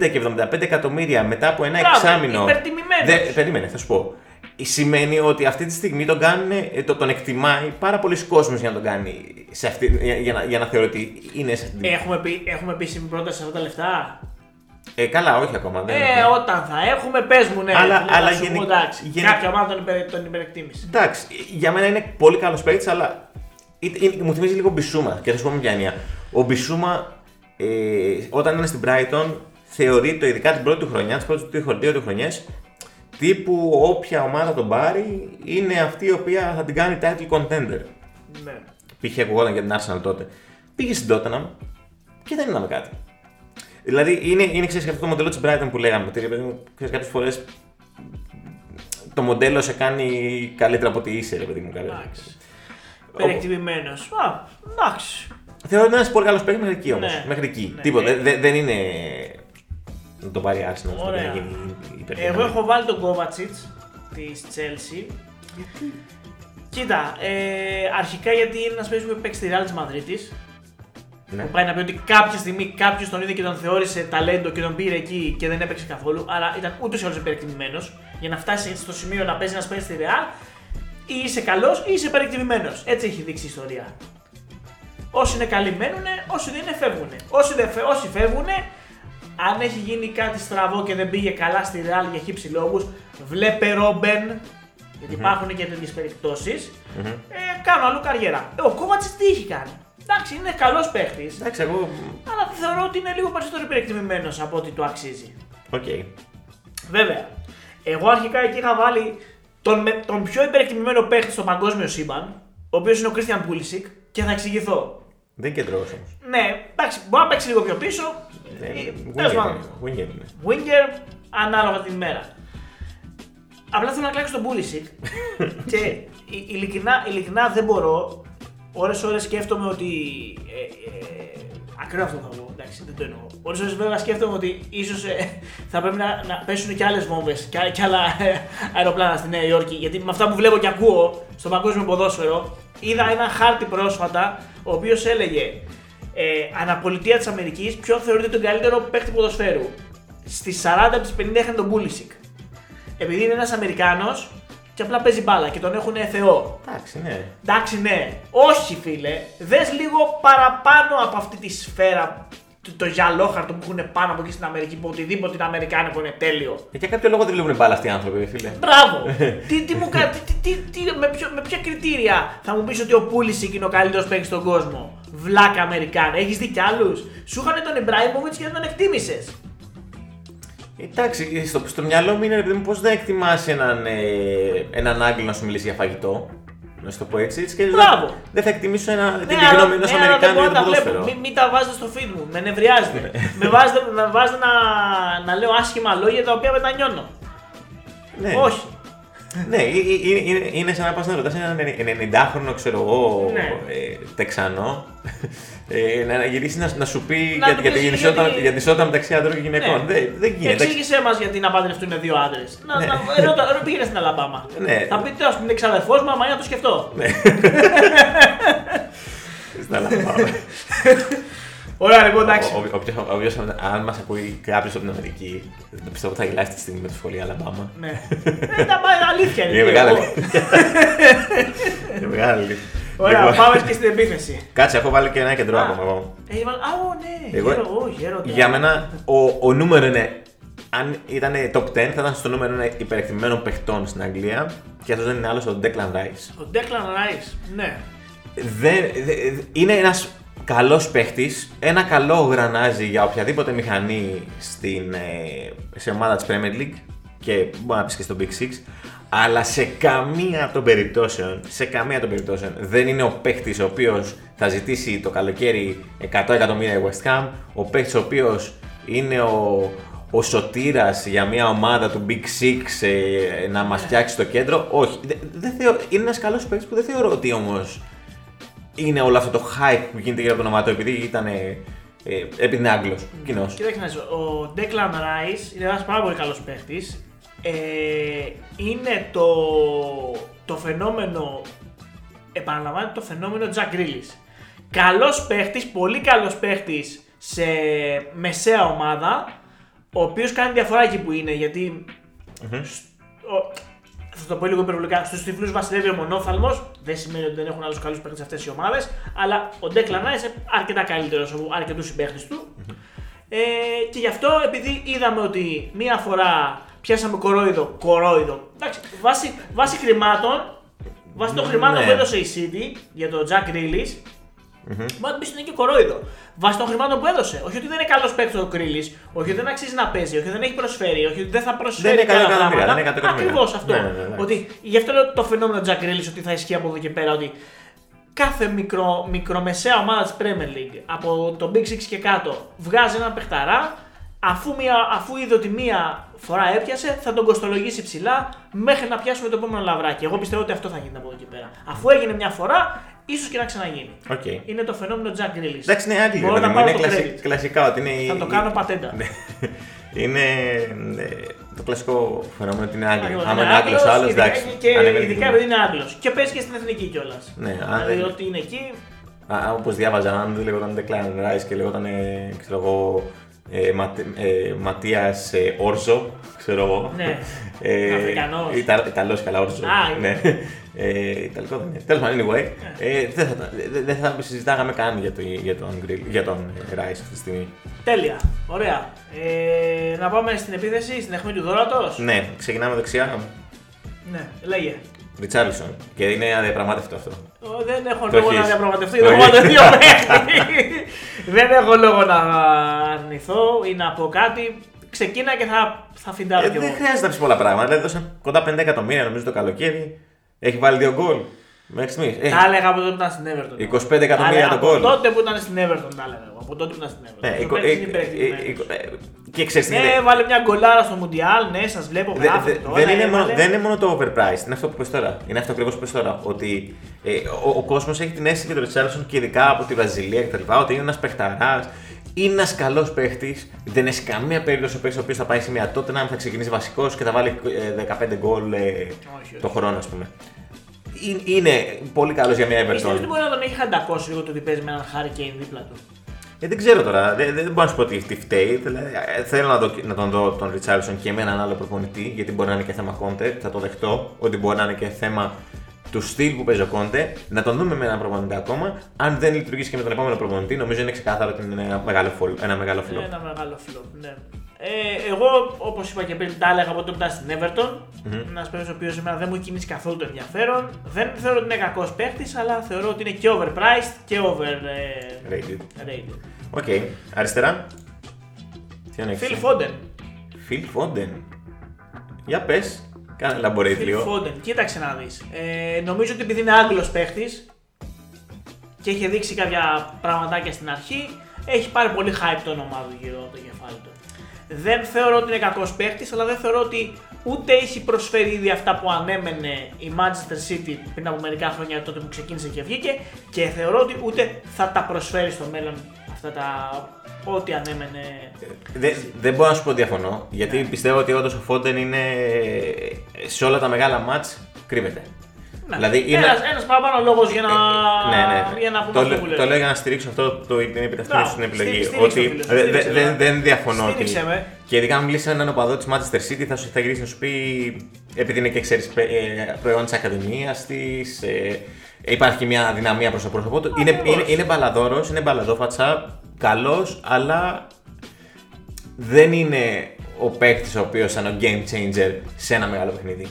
70 και 75 εκατομμύρια μετά από ένα Μπράβο, εξάμεινο. υπερτιμημένος. Δε- περίμενε, θα σου πω. Σημαίνει ότι αυτή τη στιγμή τον, κάνουν, ε, το, τον εκτιμάει πάρα πολλοί κόσμος για να τον κάνει σε αυτή, για, για να, για να θεωρεί ότι είναι σε αυτή την. Έχουμε, πει, έχουμε επίσημη πρόταση σε αυτά τα λεφτά; Ε, καλά, όχι ακόμα. Δεν Ε, έχουμε. όταν θα έχουμε, πες μου ναι. Αλλά- φίλε, να αλλά σου πω, γενικ- εντάξει. γενικ- Κάποια ομάδα τον, υπερ, τον υπερεκτίμησε. Εντάξει, για μένα είναι πολύ καλός παίκτης, αλλά Είτε- είναι- μου θυμίζει λίγο Μπισούμα και θα σου πω με ποια έννοια. Ο Μπισούμα ε, όταν είναι στην Brighton θεωρείται ειδικά την πρώτη του χρονιά, τις πρώτες δύο, δύο του χρονιές, τύπου όποια ομάδα τον πάρει είναι αυτή η οποία θα την κάνει title contender. Ναι. Π.χ. ακουγόταν για την Arsenal τότε. Πήγε στην Tottenham και δεν είδαμε κάτι. Δηλαδή είναι, είναι ξέρεις, αυτό το μοντέλο της Brighton που λέγαμε. Ότι κάποιες φορές το μοντέλο σε κάνει καλύτερα από ό,τι είσαι, ρε παιδί μου. κάποια- Εντάξει. Περιεκτιμημένος. Α, εντάξει. Θεωρώ ότι είναι ένας πολύ καλός παίκτης μέχρι εκεί όμως. Ναι. Μέχρι εκεί. Ναι. Τίποτα. Ε, Δεν- δεν- δεν είναι. Να το πάρει η Arsenal στο Ωραία. να γίνει υπερδυναμή. Εγώ έχω βάλει τον Kovacic της Chelsea. Γιατί; Κοίτα, ε, αρχικά γιατί είναι ένας παίκτης που έχει παίξει στη Real της Μαδρίτη. Ναι. Που πάει να πει ότι κάποια στιγμή κάποιος τον είδε και τον θεώρησε ταλέντο και τον πήρε εκεί και δεν έπαιξε καθόλου. Άρα ήταν ούτως ή άλλως υπερεκτιμημένος. Για να φτάσει στο σημείο να παίζει ένας παίκτης στη Real, ή είσαι καλός ή είσαι υπερεκτιμημένος. Έτσι έχει δείξει η ιστορία. Όσοι είναι καλοί μένουν, όσοι δεν είναι φεύγουν. Όσοι, δεν, φε- όσοι φεύγουν, αν έχει γίνει κάτι στραβό και δεν πήγε καλά στη Real για χίψη λόγους, βλέπε Ρόμπεν. Γιατί υπάρχουν και τέτοιες περιπτώσεις. Μμμ. Ε, κάνω αλλού καριέρα. Ε, ο Κόβατσιτς τι έχει κάνει; Εντάξει, είναι καλός παίχτης. Εντάξει, εγώ. Αλλά θεωρώ ότι είναι λίγο περισσότερο υπερεκτιμημένος από ό,τι του αξίζει. ΟΚ. Βέβαια, εγώ αρχικά εκεί είχα βάλει τον, με- τον πιο υπερεκτιμημένο παίχτη στο παγκόσμιο σύμπαν, ο οποίος είναι ο Christian Pulisic και θα εξηγηθώ. Δεν κεντρό όμως. Ναι, εντάξει, μπορεί να παίξει λίγο πιο πίσω. Ε, τέλος πάντων. Winger είναι. Winger ανάλογα την ημέρα. Απλά θέλω να κλάξω τον Pulisic και ει- ειλικρινά, ειλικρινά δεν μπορώ. Ώρες ώρες σκέφτομαι ότι. Ε, ε, ακραίο αυτό θα πω, εντάξει, δεν το εννοώ. Ώρες ώρες βέβαια σκέφτομαι ότι ίσως ε, θα πρέπει να, να πέσουν και άλλες βόμβες και, α- και άλλα ε, αεροπλάνα στη Νέα Υόρκη. Γιατί με αυτά που βλέπω και ακούω στο παγκόσμιο ποδόσφαιρο, είδα ένα χάρτη πρόσφατα ο οποίος έλεγε ε, αναπολιτεία της Αμερικής ποιον θεωρείται τον καλύτερο παίκτη ποδοσφαίρου. Στις 40 από τις 50 είχαν τον Pulisic. Επειδή είναι ένας Αμερικάνος και απλά παίζει μπάλα και τον έχουν θεό. Εντάξει, ναι. Εντάξει, ναι. Όχι, φίλε. Δες λίγο παραπάνω από αυτή τη σφαίρα, το, το γυαλόχαρτο που έχουν πάνω από εκεί στην Αμερική, που οτιδήποτε είναι Αμερικάνικο είναι τέλειο. Ε, Για κάποιο λόγο δεν βλέπουν μπάλα αυτοί οι άνθρωποι, φίλε. Μπράβο! <laughs> τι, τι μου κα- τι, τι, τι, τι- με, ποιο, με ποια κριτήρια θα μου πεις ότι ο Πούλησικ είναι ο καλύτερος παίκτης στον κόσμο; Βλάκα Αμερικάνα. Έχεις δει κι άλλους; Σου είχαν τον Ιμπράιμοβιτς και δεν τον εκτίμησες. Εντάξει, στο, στο μυαλό μου είναι ρε παιδί μου πώς δεν εκτιμάς έναν, ε, έναν Άγγλο να σου μιλήσει για φαγητό. Να σου το πω έτσι. έτσι και δεν- Μπράβο. Δεν θα εκτιμήσω ένα, την Ναι, αλλά- γνώμη ενό ναι, αλλά δεν Αμερικάνου μπορώ για να το τα βλέπω. ποδόσφαιρο. Μην, μην τα βάζετε στο feed μου. Με νευριάζετε. με βάζετε, με βάζετε να, να λέω άσχημα λόγια τα οποία μετανιώνω. Ναι. Όχι. Ναι, ε- ε- είναι, είναι, είναι σαν να πας να ρωτάς έναν 90χρονο, ξέρω εγώ, Ναι. ε, Τεξανό, ε, να γυρίσεις να, να σου πει Να για, του για, πεις την γιατί- ισότητα, για την ισότητα μεταξύ άντρων και γυναικών. Ναι. Δεν, δεν γίνεται. Εξήγησέ μας γιατί να παντρευτούν δύο άντρες. Να, Ναι. να, ρώτα, ρώτα, πήγαινε στην Αλαμπάμα. Ναι. Θα πείτε, ας πούμε, εξαδερφό μου, άμα είναι να το σκεφτώ. Στην <laughs> Ωραία, λοιπόν, εντάξει. Ο- ο- όποιος- όποιος- Αν μας ακούει κάποιος από την Αμερική, δεν πιστεύω ότι θα γελάσει τη στιγμή με το σχολείο Αλαμπάμα. ναι. Ε, τα πάει, αλήθεια είναι. Είναι μεγάλη. Εγώ. Είναι μεγάλη. Ωραία, Λοιπόν, πάμε και στην επίθεση. Κάτσε, έχω βάλει και ένα κεντρό Α. ακόμα εγώ. Έχει βάλει. Α, ω, ναι. Εγώ- Γέρο, ω, γέροντα. Για μένα, ο, ο νούμερο είναι. Αν ήταν top 10, θα ήταν στο νούμερο ένα υπερεκτιμημένων παιχτών στην Αγγλία και αυτός δεν είναι άλλος ο Declan Rice. Ο Declan Rice. Ναι. Δεν, δε- είναι ένας καλός παίχτης, ένα καλό γρανάζι για οποιαδήποτε μηχανή στην, ε, σε ομάδα της Premier League και μπορεί να πεις και στο Big Six. Αλλά σε καμία των περιπτώσεων, σε καμία των περιπτώσεων δεν είναι ο παίχτης ο οποίος θα ζητήσει το καλοκαίρι 100 εκατομμύρια η West Ham, ο παίχτης ο οποίος είναι ο, ο σωτήρας για μια ομάδα του Big Six ε, να μας φτιάξει το κέντρο. Όχι, δεν δεν θεω- είναι ένας καλός παίκτης που δεν θεωρώ ότι όμως είναι όλο αυτό το hype που γίνεται γύρω από το όνομα του επειδή ήταν. Ε, ε, επειδή είναι Άγγλος κοινός. Κοίταξε να δεις, ο Declan Rice είναι ένας πάρα πολύ καλός παίχτης. Ε, είναι το, το φαινόμενο, επαναλαμβάνεται το φαινόμενο Jack Grealish. Καλός παίχτης, πολύ καλός παίχτης σε μεσαία ομάδα, ο οποίος κάνει διαφορά εκεί που είναι, γιατί ο- θα το πω λίγο υπερβολικά. Στους τυφλούς βασιλεύει ο μονόφθαλμος. Δεν σημαίνει ότι δεν έχουν άλλους καλούς παίκτες αυτές οι ομάδες. Αλλά ο Ντέκλαν Ράι είναι αρκετά καλύτερος από αρκετούς συμπαίχτες του. Ε, και γι' αυτό επειδή είδαμε ότι μία φορά πιάσαμε κορόιδο, κορόιδο. Εντάξει, βάσει, βάσει χρημάτων, Βάσει των χρημάτων Ναι. που έδωσε η City για τον Jack Grealish, μπορεί να πει ότι είναι και κορόιδο. Βάσει των χρημάτων που έδωσε. Όχι ότι δεν είναι καλός παίκτης ο Grealish, όχι ότι δεν αξίζει να παίζει, όχι ότι δεν έχει προσφέρει, όχι ότι δεν θα προσφέρει Δεν είναι καλά εκατό εκατομμύρια, πράγματα. δεν είναι εκατό εκατομμύρια. Ακριβώς αυτό. Ναι, ναι, ναι, ναι. Ότι γι' αυτό λέω το φαινόμενο Jack Grealish ότι θα ισχύει από εδώ και πέρα. Ότι κάθε μικρο, μικρομεσαία ομάδα της Premier League από το Big Six και κάτω βγάζει έναν παιχταρά. Αφού, μια, αφού είδε ότι μία φορά έπιασε, θα τον κοστολογήσει ψηλά μέχρι να πιάσουμε το επόμενο λαβράκι. Εγώ πιστεύω ότι αυτό θα γίνει από εδώ και πέρα. Αφού έγινε μια φορά, ίσως και να ξαναγίνει. ΟΚ. Είναι το φαινόμενο Jack Grealish. Εντάξει, είναι Άγγλοι. Μπορώ ρε να παιδί μου, πάρω Είναι το κλασι- credit. κλασικά ότι είναι. Θα η- το κάνω πατέντα. <laughs> Ναι. Είναι ε, το κλασικό φαινόμενο ότι είναι Άγγλοι. Ακριβώς. Άμα είναι Είναι Άγγλος, Άγγλος, άλλος ειδικά- εντάξει. Και ανεβαίνει ειδικά την- επειδή είναι Άγγλος. Και παίζει και στην εθνική κιόλας. Ναι, αν δηλαδή δεν- ότι είναι εκεί. Όπως διάβαζα, αν δεν λεγόταν Declan Rice και λεγόταν, ε, ξέρω εγώ, ε, Ματ- ε, Ματίας Όρζο, ξέρω εγώ. Ναι. <laughs> Ε, Αφρικανός. Ιτα, Ιταλός καλά, Όρζο. Α, είναι. ναι. Ε, Ιταλικό δεν είναι. Τέλος πάντων, anyway. Ε, δεν, θα, δεν- δεν θα συζητάγαμε καν για, το, για τον, Grill- για τον ε, Rice αυτή τη στιγμή. Τέλεια. Ωραία. Ε, να πάμε στην επίθεση, στην αιχμή του δώρατος. Ναι, ξεκινάμε δεξιά. Ναι, λέγε. Ριτσάρλισον. Και είναι αδιαπραγμάτευτο αυτό. Ω, Δεν έχω Το λόγο να έχεις. διαπραγματευτώ Το γιατί έχω έχεις. βάλει δύο <laughs> παιχνίδι. Δεν έχω λόγο να αρνηθώ ή να πω κάτι. Ξεκίνα και θα, θα φιντάρω Ε, κι δεν εγώ. χρειάζεται να πεις πολλά πράγματα. Δηλαδή, δώσαν κοντά 50 εκατομμύρια νομίζω το καλοκαίρι. Έχει βάλει δύο γκολ. Μέχρι στιγμής. Τα έλεγα από τότε που ήταν στην Everton. 25 εκατομμύρια Τα το έλεγα γκολ. Από τότε που ήταν στην Everton τα έλεγα εγώ. Από τότε που ήταν στην Everton. Ναι, Το εικο- παίρνεις, ε, είναι ε, υπερεκτιμημένος. ε, εικο- ε, Και ξέρεις τι Ναι, είναι. βάλε μια γκολάρα στο Μουντιάλ, ναι, σας βλέπω. Δε- γράφετε δε- τώρα, δεν, είναι μόνο, έβαλε. δεν είναι μόνο το overpriced, είναι αυτό που πες τώρα. Είναι αυτό ακριβώς που πες τώρα. Ότι ε, ο, ο κόσμος έχει την αίσθηση για τον Ριτσάρλσον και ειδικά από τη Βραζιλία κτλ. Ότι είναι ένας παιχταράς, είναι ένας καλός παίχτης. Δεν έχει καμία περίπτωση ο παίχτη ο οποίος θα πάει σε μια τότε να θα ξεκινήσει βασικός και θα βάλει ε, 15 γκολ ε, όχι. το χρόνο, ας πούμε. Είναι, είναι πολύ καλός για μια Πιστεύω ότι Everton. μπορεί να τον έχει χαντακώσει λίγο το ότι παίζει με έναν Harry Kane δίπλα του; Ε, δεν ξέρω τώρα, δεν, δεν μπορώ να σου πω τι, τι φταίει. Δηλαδή, ε, θέλω να, δω, να τον δω τον Ριτσάρλσον και με έναν άλλο προπονητή, γιατί μπορεί να είναι και θέμα Κόντε. Θα το δεχτώ ότι μπορεί να είναι και θέμα του στυλ που παίζει ο Κόντε. Να τον δούμε με έναν προπονητή ακόμα. Αν δεν λειτουργήσει και με τον επόμενο προπονητή, νομίζω είναι ξεκάθαρο ότι είναι ένα μεγάλο, φολ- ένα μεγάλο φλό. Ένα μεγάλο φλοπ, ναι. Ε, εγώ, όπως είπα και πριν, τα έλεγα από τότε που ήταν στην Everton. Ένας παίκτης ο οποίος εμένα δεν μου έχει κινήσει καθόλου το ενδιαφέρον. Δεν θεωρώ ότι είναι κακός παίκτης, αλλά θεωρώ ότι είναι και overpriced και overrated. Rated. ΟΚ, αριστερά. Τι είναι Phil Foden. Phil Foden. Για πες, κάνε elaborate Phil λίγο. Foden, κοίταξε να δεις. Ε, νομίζω ότι επειδή είναι Άγγλος παίχτης και είχε δείξει κάποια πραγματάκια στην αρχή, έχει πάρει πολύ hype το όνομά του γύρω από το κεφάλι του. Δεν θεωρώ ότι είναι κακός παίχτη, αλλά δεν θεωρώ ότι ούτε έχει προσφέρει ήδη αυτά που ανέμενε η Manchester City πριν από μερικά χρόνια τότε που ξεκίνησε και βγήκε και θεωρώ ότι ούτε θα τα προσφέρει στο μέλλον αυτά τα ό,τι ανέμενε. Δεν, δεν μπορώ να σου πω διαφωνώ, γιατί πιστεύω ότι όντως ο Φόντεν είναι σε όλα τα μεγάλα μάτς κρύβεται. Ναι. Δηλαδή είναι. ένας, ένας παραπάνω λόγος για να, ναι, ναι. για να πούμε το, αυτό λέ- που το λέω. λέω για να στηρίξω αυτό το, την επιταχύνωση Μπράβο, στην επιλογή. στήριξε- στήριξε ότι το, φίλε, δε- στήριξε δε- το. δεν, δεν διαφωνώ. ότι- Στήριξε με. Και ειδικά αν μιλήσει με έναν οπαδό της Manchester City, θα, σου, θα γυρίσει να σου πει, επειδή είναι και ξέρεις προϊόν της Ακαδημίας της, ε, υπάρχει και μια δυναμία προς το πρόσωπό του. Είναι, Ακριβώς. είναι, είναι μπαλαδόρος, είναι μπαλαδόφατσα, καλός, αλλά δεν είναι ο παίκτης ο οποίος είναι ο game changer σε ένα μεγάλο παιχνίδι.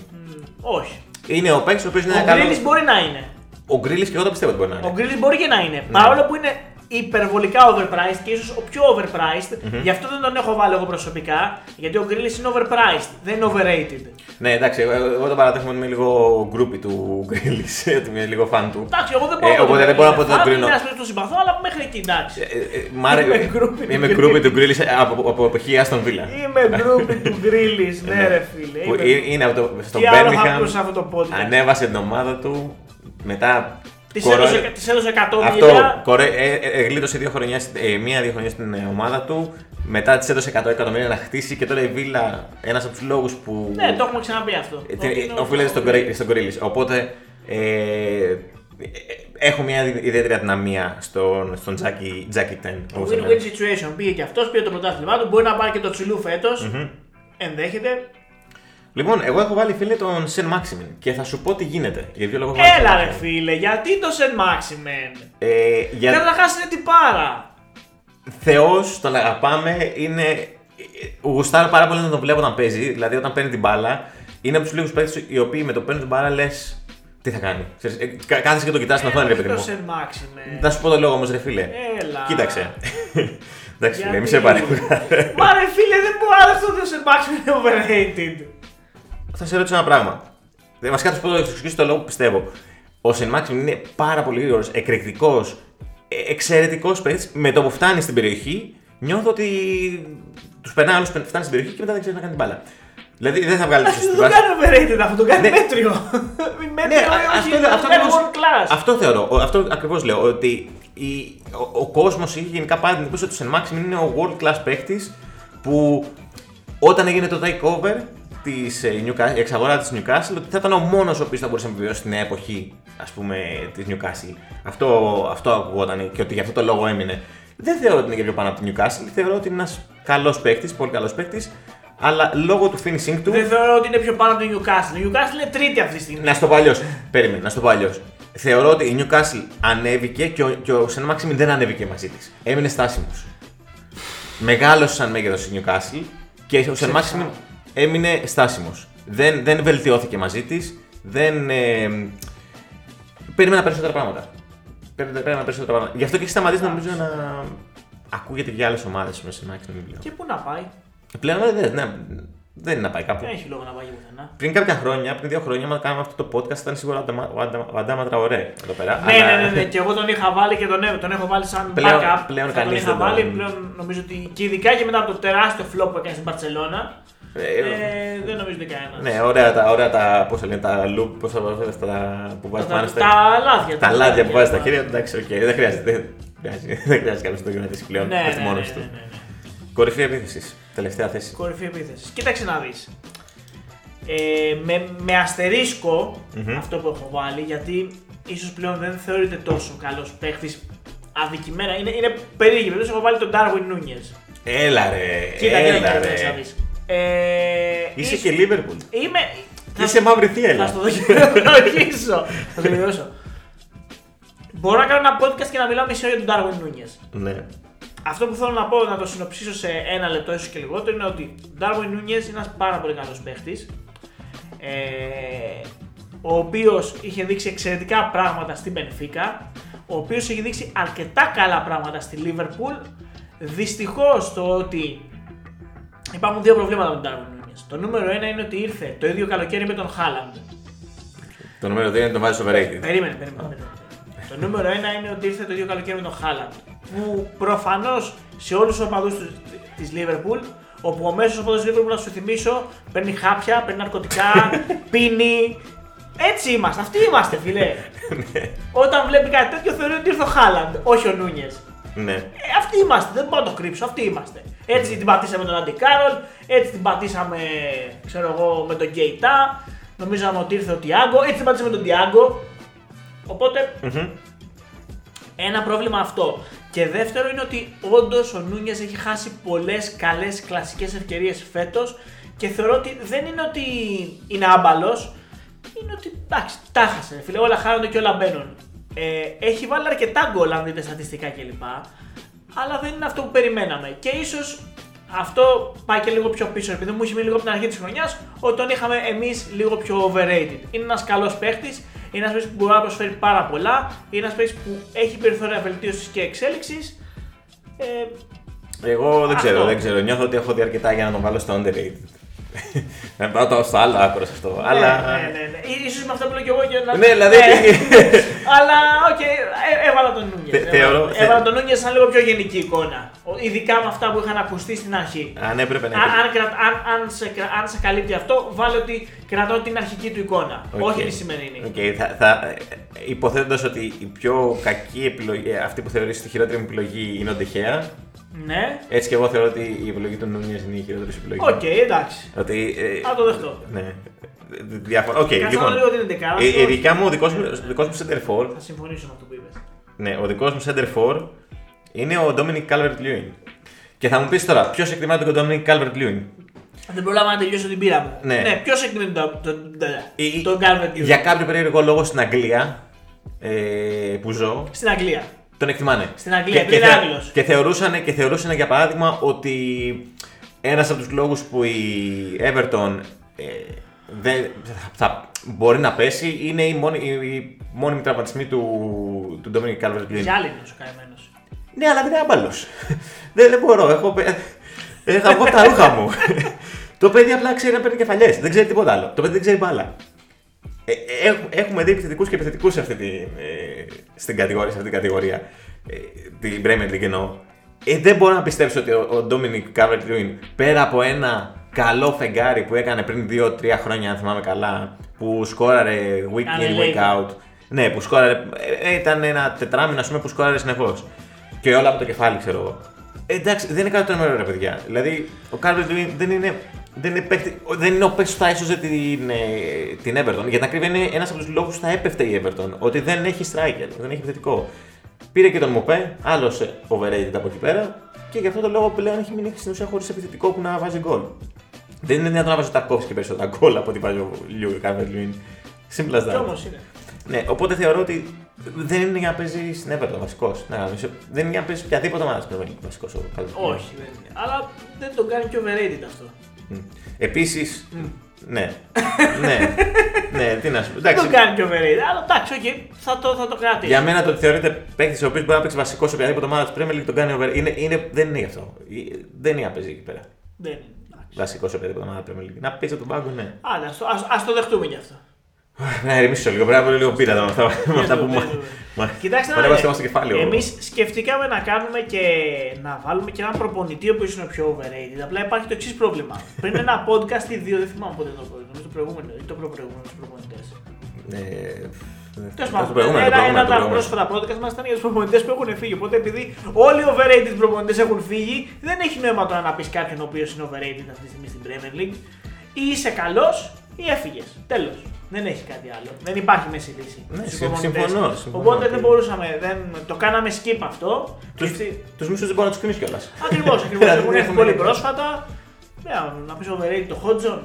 Όχι. Είναι ο παίκτης ο οποίος είναι Ο ένα καλός. Γκρίλης μπορεί να είναι. Ο Γκρίλης και εγώ το πιστεύω ότι μπορεί να Ο είναι. Γκρίλης μπορεί και να είναι. Ναι. Παρόλο που είναι υπερβολικά overpriced και ίσως ο πιο overpriced, γι' αυτό δεν τον έχω βάλει εγώ προσωπικά, γιατί ο Γκρίλης είναι overpriced, δεν είναι overrated. Ναι, εντάξει, εγώ, εγώ τον παραδέχομαι ότι είμαι λίγο γκρούπι του Γκρίλης, <laughs> ότι είμαι λίγο φαν του. Εντάξει, εγώ δεν μπορώ Ε, να οπότε δεν μπορώ να πω ότι τον κρίνω. Είναι ένα που συμπαθώ, αλλά μέχρι εκεί εντάξει. Ε, ε, μ' άρε- Είμαι γκρούπι του Είμαι Γκρίλη. γκρούπι του Γκρίλης από, από εποχή Άστον Βίλα. Είμαι γκρούπι του Γκρίλης, ναι, ρε φίλε. Που Είμαι- ε- είναι από το, στο Τι άλλο θα Birmingham, ακούσει αυτό το podcast; ανέβασε την ομάδα του, μετά Της κορο- έδωσε, της έδωσε 100 Αυτό, μίλια. κορε... ε, ε, ε, γλίτωσε δύο χρονιά, ε, μία-δύο χρονιά στην ε, ομάδα του. Μετά της έδωσε 100 εκατομμύρια να χτίσει και τώρα η Βίλα, ένας από τους λόγους που. Ναι, το έχουμε ξαναπεί αυτό. Ε, Ότι είναι ο- οφείλεται στον, Γκρι- στον Γκρίλης. Οπότε ε, ε, έχω μια ιδιαίτερη αδυναμία στον, στον Jackie, Jackie 10. Το όπως το win-win λένε. situation. Πήγε και αυτός, πήρε το πρωτάθλημά του. Μπορεί να πάρει και το τσιλού φέτος. Ενδέχεται. Λοιπόν, εγώ έχω βάλει φίλε τον Σεν Μάξιμιν και θα σου πω τι γίνεται. Για ποιο λόγο έχω βάλει Έλα Sen ρε Maximin. φίλε, γιατί το Σεν Maximen. Ε, για... Καταρχάς είναι τυπάρα. Θεός, τον αγαπάμε, είναι... Γουστάρω πάρα πολύ να τον βλέπω όταν παίζει, δηλαδή όταν παίρνει την μπάλα. Είναι από τους λίγους παίκτες οι οποίοι με το παίρνουν την μπάλα λες. Τι θα κάνει. Ξέρεις, ε, κα- Κάθεσαι και το κοιτάς στην οθόνη, ρε παιδί Το μου. Σεν Μάξιμε. Να σου πω το λόγο όμως, ρε φίλε. Έλα. Κοίταξε. Εντάξει, φίλε, Γιατί; μη σε παρέχω. Μα ρε φίλε, δεν μπορώ αυτό το Σεν Μάξιμε είναι overrated. Θα σε ρωτήσω ένα πράγμα. Δεν μα κάτω πω το εξηγήσω το λόγο που πιστεύω. Ο Σεν Μάξιμ είναι πάρα πολύ γρήγορος, εκρηκτικός, εξαιρετικός παίκτης. Με το που φτάνει στην περιοχή, νιώθω ότι τους περνάει άλλος, φτάνει στην περιοχή και μετά δεν ξέρει να κάνει την μπάλα. Δηλαδή δεν θα βγάλει τη Δεν σωστή το βάση. κάνει overrated αυτό, το κάνει Ναι. μέτριο. <laughs> Μην Ναι, μέτριο, α- όχι, αυτό, το αυτό, κάνει ακριβώς- world class. αυτό θεωρώ. Ο- Αυτό ακριβώς λέω. Ότι η, ο, ο κόσμος είχε γενικά πάρει την εντύπωση ότι ο Σεν Μάξιμ είναι ο world class παίκτης που όταν έγινε το takeover της, ε, Newcastle, η εξαγορά της Newcastle, ότι θα ήταν ο μόνος ο οποίος θα μπορούσε να επιβιώσει στην εποχή ας πούμε, της Newcastle. Αυτό, αυτό ακουγόταν και ότι γι' αυτό το λόγο έμεινε. Δεν θεωρώ ότι είναι και πιο πάνω από τη Newcastle. Θεωρώ ότι είναι ένας καλός παίκτης, πολύ καλός παίκτης. Αλλά λόγω του finishing του. Δεν θεωρώ ότι είναι πιο πάνω από το Newcastle. Το Newcastle είναι τρίτη αυτή τη στιγμή. Να στο πω αλλιώς. Περίμενε, να στο πω αλλιώς. Θεωρώ ότι η Newcastle ανέβηκε και ο, και ο Σεν Μάξιμιν δεν ανέβηκε μαζί της. Έμεινε στάσιμος. Μεγάλωσε σαν μέγεθος η Newcastle και ο Σεν Ξέρεις Μάξιμιν άλλο. Έμεινε στάσιμος. Δεν, δεν βελτιώθηκε μαζί της. Δεν. Ε, περίμενα περισσότερα πράγματα. Περίμενα περίμενα περισσότερα πράγματα. Γι' αυτό και έχει σταματήσει νομίζω να ακούγεται για άλλες ομάδες με Σεν Μάξιμιν. Και πού να πάει; Πλέον δεν, ναι, δεν είναι να πάει κάπου. Δεν έχει λόγο να πάει πουθενά. Πριν κάποια χρόνια, πριν δύο χρόνια, όταν κάναμε αυτό το podcast, ήταν σίγουρα ο Αντάμα- ο Αντα- ο Αντάμα Τραωρέ εδώ πέρα. Ναι, αλλά- ναι, ναι, ναι, και εγώ τον είχα βάλει και τον, έ- τον έχω βάλει σαν Πλέον- backup. πλέον Θα τον κανείς είχα δεν τον- βάλει, πλέον νομίζω ότι και ειδικά και μετά από το τεράστιο flop που έκανε στην Μπαρσελόνα. Ε, Ε, δεν νομίζω ότι κανένας. Ναι, ωραία τα, ωραία τα, πώς θα λένε, τα lube, πώς θα λένε, τα που βάζεις τα, πάνω τα, στα... τα λάδια. Τα λάδια που βάζεις στα ναι. χέρια, εντάξει, ΟΚ, δεν χρειάζεται. Δεν χρειάζεται, <laughs> δεν χρειάζεται κανείς να το κρατήσει πλέον, Ναι, ναι, ναι, ναι, μόνος ναι, του. ναι, ναι. Κορυφή επίθεσης, τελευταία θέση. Κορυφή επίθεσης. Κοίταξε να δεις. Ε, με, με αστερίσκο Μμμ. αυτό που έχω βάλει, γιατί ίσως πλέον δεν θεωρείται τόσο καλός παίχτης αδικημένα. Είναι, είναι περίεργη περίπτωση. Έχω βάλει τον Darwin Nunez. Έλα ρε, Κοίτα, κοίτα, έλα κοίτα, ρε. κοίτα, να δεις. Ε, Είσαι ίσ- και Liverpool. Είμαι. θα- Είσαι μαύρη Θα θύελα. στο δοκιμάσω. Θα το δοκιμάσω. Μπορώ να κάνω ένα podcast και να μιλάω μισή ώρα για τον Darwin Nunez. Ναι. Αυτό που θέλω να πω, να το συνοψίσω σε ένα λεπτό, ίσως και λιγότερο, είναι ότι ο Darwin Nunez είναι ένας πάρα πολύ καλός παίχτης. Ε, ο οποίος είχε δείξει εξαιρετικά πράγματα στην Benfica, ο οποίος έχει δείξει αρκετά καλά πράγματα στη Liverpool. Δυστυχώς το ότι υπάρχουν δύο προβλήματα με τον Darwin Nunez. Το νούμερο ένα είναι ότι ήρθε το ίδιο καλοκαίρι με τον Haaland. Το νούμερο 2 είναι το βάζεις overrated. Περίμενε, περίμενε. περίμενε. Το νούμερο ένα είναι ότι ήρθε το ίδιο καλοκαίρι με τον Χάλαντ. Που προφανώς σε όλους τους οπαδούς της Λίβερπουλ, όπου ο μέσος οπαδός της Λίβερπουλ, να σου θυμίσω, παίρνει χάπια, παίρνει ναρκωτικά, <laughs> πίνει. Έτσι είμαστε, αυτοί είμαστε, φιλέ. Όταν βλέπει κάτι τέτοιο, θεωρεί ότι ήρθε ο Χάλαντ, όχι ο Νούνιες. Ναι. Ε, αυτοί είμαστε, δεν μπορώ να το κρύψω, αυτοί είμαστε. Έτσι την πατήσαμε τον Αντι Κάρολ, έτσι την πατήσαμε, ξέρω εγώ, με τον Κέιτα. Νομίζαμε ότι ήρθε ο Τιάγκο, έτσι την πατήσαμε τον Τιάγκο. Οπότε, Μμμ. ένα πρόβλημα αυτό. Και δεύτερο είναι ότι όντως ο Νούνιε έχει χάσει πολλές καλές κλασικές ευκαιρίες φέτος και θεωρώ ότι δεν είναι ότι είναι άμπαλος, είναι ότι εντάξει, τα χάσε. ρε Φίλε, όλα χάνονται και όλα μπαίνουν. Ε, έχει βάλει αρκετά γκολ αν δείτε στατιστικά κλπ. Αλλά δεν είναι αυτό που περιμέναμε. Και ίσως αυτό πάει και λίγο πιο πίσω, επειδή μου είχε μείνει λίγο από την αρχή της χρονιάς, ότι τον είχαμε εμείς λίγο πιο overrated. Είναι ένας καλός παίχτης, είναι ένας παίχτης που μπορεί να προσφέρει πάρα πολλά, είναι ένας παίχτης που έχει περιθώρια βελτίωσης και εξέλιξης. Ε, Εγώ δεν ξέρω, Αυτό. δεν ξέρω. Νιώθω ότι έχω δει αρκετά για να τον βάλω στο underrated. Να πάω το στο άλλο άκρο σε αυτό. Αλλά. Ναι, ναι, ναι. ναι. Ίσως με αυτό που λέω και εγώ και να. Ναι, δηλαδή. Αλλά, ΟΚ, ε, έβαλα τον Νούνιες. Θε- θεωρώ- θε- Έβαλα τον Νούνιες σαν λίγο πιο γενική εικόνα. Ο- Ειδικά με αυτά που είχαν ακουστεί στην αρχή. Αν έπρεπε να. Αν, αν, κρα- αν, αν, σε, κρα- αν σε καλύπτει αυτό, βάλε ότι κρατώ την αρχική του εικόνα. ΟΚ. Όχι τη σημερινή. ΟΚ, θα, θα, υποθέτοντας ότι η πιο κακή επιλογή, αυτή που θεωρείς τη χειρότερη μου επιλογή είναι ο Ντεχέα, Ναι. έτσι και εγώ θεωρώ ότι η επιλογή του Νούνιες είναι η χειρότερη σου επιλογή. ΟΚ, εντάξει. Ότι, ε, Θα το δεχτώ. Ναι. Διάφορα. ΟΚ, Κάτσε να λοιπόν. δω λίγο την ενδεκάδα. Ε, ε, ειδικά μου, ο δικός μου, ο δικός μου center forward, Θα συμφωνήσω με αυτό που είπες. ναι, ο δικός μου center forward είναι ο Dominic Calvert-Lewin. Και θα μου πεις τώρα, ποιος εκτιμά τον Dominic Calvert-Lewin; Δεν προλάβα να τελειώσω την πείρα μου. Ναι. ναι ποιος εκτιμεί τον, τον, Ή- τον Calvert Για κάποιο περίεργο λόγο στην Αγγλία ε, που ζω, Στην Αγγλία. Τον εκτιμάνε. Στην Αγγλία, και, επειδή και, είναι θε- Άγγλος. και, θεωρούσαν, και θεωρούσαν για παράδειγμα ότι ένας από τους λόγους που η Everton ε, δεν, θα, μπορεί να πέσει. Είναι η μόνη, η, η μόνιμη τραυματισμή του, του Dominic Calvert Lewin. Γυάλινο ο καημένο. Ναι, αλλά δεν είναι άμπαλο. <laughs> δεν, δεν μπορώ. Έχω, πε- ε, θα βγω τα ρούχα μου. <laughs> το παιδί απλά ξέρει να παίρνει κεφαλιές. Δεν ξέρει τίποτα άλλο. Το παιδί δεν ξέρει μπάλα. Ε, ε, έχ- έχουμε δει επιθετικούς και επιθετικούς σε αυτή τη, ε, στην κατηγορία, σε αυτή την κατηγορία. Ε, την Premier League εννοώ. Ε, δεν μπορώ να πιστέψω ότι ο, ο Dominic Calvert Lewin πέρα από ένα καλό φεγγάρι που έκανε πριν 2-3 χρόνια, αν θυμάμαι καλά, που σκόραρε week Κάνε in, week label. out. Ναι, που σκόραρε. ε, ήταν ένα τετράμινο, ας πούμε, που σκόραρε συνεχώς. Και όλα από το κεφάλι, ξέρω εγώ. Ε, εντάξει, δεν είναι κάτι το νούμερο, ρε παιδιά. Δηλαδή, ο Κάλβερτ Λιούιν δεν είναι. Δεν είναι, παίκτη, δεν είναι ο παίκτης που θα έσωζε την, ε, την Everton. Για την ακρίβεια είναι ένας από τους λόγους που θα έπεφτε η Everton. Ότι δεν έχει striker, δεν έχει επιθετικό. Πήρε και τον Μοπέ, άλλο overrated από εκεί πέρα. Και γι' αυτό το λόγο πλέον έχει μείνει στην ουσία χωρίς επιθετικό που να βάζει γκολ. Δεν είναι δυνατόν να βάζει ο Ταρκόφσκι περισσότερα γκολ από ότι βάζει ο Κάλβερτ Λιούιν. Simple as Κι that. όμως είναι. Ναι, οπότε θεωρώ ότι δεν είναι για να παίζει στην Everton βασικός. Ναι, δεν είναι για να παίζει οποιαδήποτε ομάδα στην Premier League βασικός. Όχι, δεν είναι. Αλλά δεν τον κάνει και overrated αυτό. Επίσης. Ναι. ναι. ναι, τι να σου πω. Δεν Εντάξει, τον κάνει και overrated. Αλλά εντάξει, ΟΚ, θα το, θα το κρατήσω. για μένα το ότι θεωρείται παίκτης ο οποίος μπορεί να παίξει βασικός σε οποιαδήποτε ομάδα της Premier League τον κάνει over. Είναι, είναι, δεν είναι γι' αυτό. Δεν είναι για να παίζει εκεί πέρα. Δεν είναι. εντάξει. Βασικός σε οποιαδήποτε ομάδα της Premier League. Να παίζει από τον πάγκο, ναι. Άντε, ας το, ας, ας το δεχτούμε γι' αυτό. Να ηρεμήσω λίγο. Πρέπει να βρω λίγο πείρα εδώ με αυτά, με αυτά που μου. μα- Κοιτάξτε μα να έβασε δείτε. στο κεφάλι. ο- Εμείς σκεφτήκαμε να κάνουμε και να βάλουμε και έναν προπονητή ο οποίος είναι ο πιο overrated. Απλά υπάρχει το εξής πρόβλημα. Πριν ένα podcast ή δύο, δεν θυμάμαι πότε το πρώτο, νομίζω το προηγούμενο ή το προπροηγούμενο τους προπονητές. Ε, Τέλος το πάντων, προηγούμενο, ένα, το ένα προηγούμενο, από το τα προηγούμενο. πρόσφατα podcast μας ήταν για τους προπονητές που έχουν φύγει. Οπότε επειδή όλοι οι overrated προπονητές έχουν φύγει, δεν έχει νόημα τώρα να πεις κάποιον ο οποίος είναι overrated αυτή τη στιγμή στην Premier League. Ή είσαι καλός ή έφυγες. Τέλος. Δεν έχει κάτι άλλο. Δεν υπάρχει μέση λύση. Ναι, στους συμ- προπονητές. συμφωνώ, συμφωνώ. Οπότε δεν μπορούσαμε, δεν, το κάναμε skip αυτό. Τους, τους μίσους δεν μπορεί να τους κρίνεις κιόλας. Ακριβώς, ακριβώς. Δηλαδή, <laughs> Έχουν δεν έρθει έχουμε πολύ δίκιο. πρόσφατα. Ναι, να πεις overrated το Hodgson.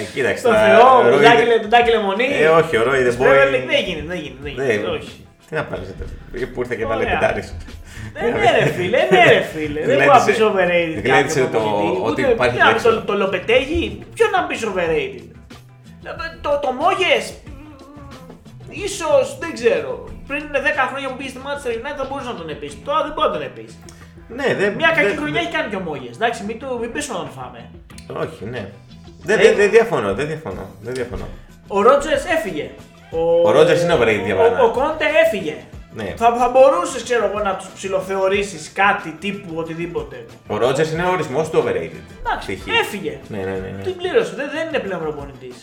Ε, κοίταξε. Το τώρα, Θεό, ο τον Ρόι Τάκη δεν- Λε- τον Τάκη Λεμονή. Ε, όχι, ο Ρόι δεν Στην Premier League μπορεί. Δεν γίνεται, δεν γίνεται. Δεν Ναι, γίνεται. Όχι. Τι να πάρεις που ήρθε και βάλε Ωραία. πεντάρι. Ε, ναι, ρε φίλε, ναι, ρε φίλε. Δεν μπορεί να πει overrated. Γλέντισε κάποιον το προπονητή. ότι Ούτε- υπάρχει τι να πεις, λέξη. το, το Λοπετέγι, ποιο να πει overrated. Ε, Το, το Μόγες, ίσως, δεν ξέρω. Πριν 10 χρόνια που πήγες στη Manchester United θα μπορούσες να τον επίσει. Τώρα δεν μπορεί να τον επίσει. Ναι, δεν. Μια κακή δεν- χρονιά έχει κάνει και ο Μόγες. Εντάξει, μην, το, μην πέσουμε να τον φάμε. Όχι, ναι. Δεν Ε, δεν- δεν διαφωνώ, δεν διαφωνώ. Δεν διαφωνώ. Ο Ρότζερς έφυγε. Ο Rodgers είναι overrated για μένα. Ο, ο Κόντε έφυγε. Ναι. Θα, θα μπορούσες, ξέρω εγώ, να τους ψηλοθεωρήσεις κάτι τύπου οτιδήποτε. Ο Ρότζερς είναι ο ορισμός του overrated. Εντάξει, Π.χ. έφυγε. Ναι, ναι, ναι. ναι. Την πλήρωσε, δεν, δεν είναι πλέον προπονητής.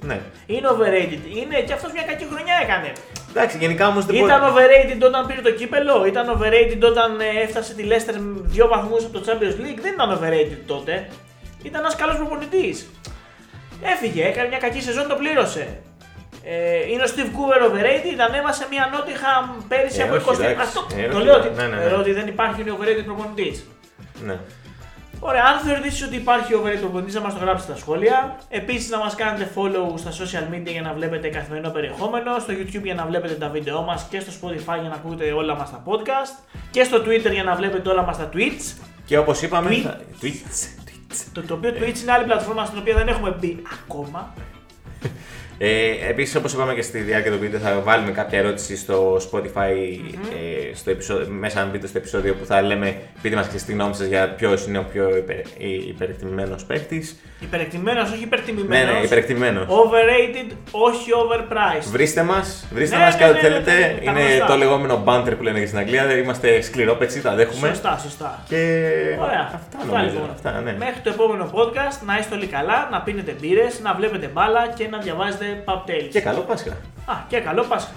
ναι. Είναι overrated. Είναι και αυτός μια κακή χρονιά έκανε. Εντάξει, γενικά όμως δεν μπορεί. Ήταν overrated όταν πήρε το κύπελο, ήταν overrated όταν ε, έφτασε τη Leicester με δύο βαθμούς από το Champions League. Δεν ήταν overrated τότε. Ήταν ένας καλός προπονητής. Έφυγε, έκανε μια κακή σεζόν, το πλήρωσε. Ε, είναι ο Steve Cooper overrated, ανέβασε μια Nottingham πέρυσι Ε, από όχι, 20. εντάξει. Αυτό Ε, το όχι, λέω ότι, ναι, ναι, ναι. ε, ότι δεν υπάρχει overrated προπονητής. Ναι. Ωραία, αν θεωρείτε ότι υπάρχει overrated προπονητής, να μας το γράψετε στα σχόλια. Επίσης, να μας κάνετε follow στα social media για να βλέπετε καθημερινό περιεχόμενο, στο YouTube για να βλέπετε τα βίντεό μας και στο Spotify για να ακούτε όλα μας τα podcast και στο Twitter για να βλέπετε όλα μας τα tweets. Και όπως είπαμε. Tweets. θα- Tweets. Το, το οποίο Twitch είναι άλλη πλατφόρμα στην οποία δεν έχουμε μπει ακόμα. <laughs> Ε, Επίσης, όπως είπαμε και στη διάρκεια του βίντεο, θα βάλουμε κάποια ερώτηση στο Spotify ε, στο επεισόδιο, μέσα αν μπείτε στο επεισόδιο που θα λέμε πείτε μας και στη γνώμη σας για ποιος είναι ο πιο υπερ, υπερεκτιμημένος παίκτης. Υπερεκτιμένο, όχι Ναι, υπερτιμημένος. ναι, υπερεκτιμημένο. Overrated, όχι overpriced. Βρίστε μας, βρίστε Ναι, μας ναι, και ό,τι ναι, ναι, θέλετε. ναι, ναι, τα είναι γνωστά. το λεγόμενο banter που λένε και στην Αγγλία. Είμαστε σκληρόπετσι, τα δέχουμε. Σωστά, σωστά. Και Ωραία. αυτά νομίζω. λοιπόν. Αυτά, ναι. Μέχρι το επόμενο podcast να είστε όλοι καλά, να πίνετε μπύρες, να βλέπετε μπάλα και να διαβάζετε pub tales. Και καλό Πάσχα. Α, και καλό Πάσχα.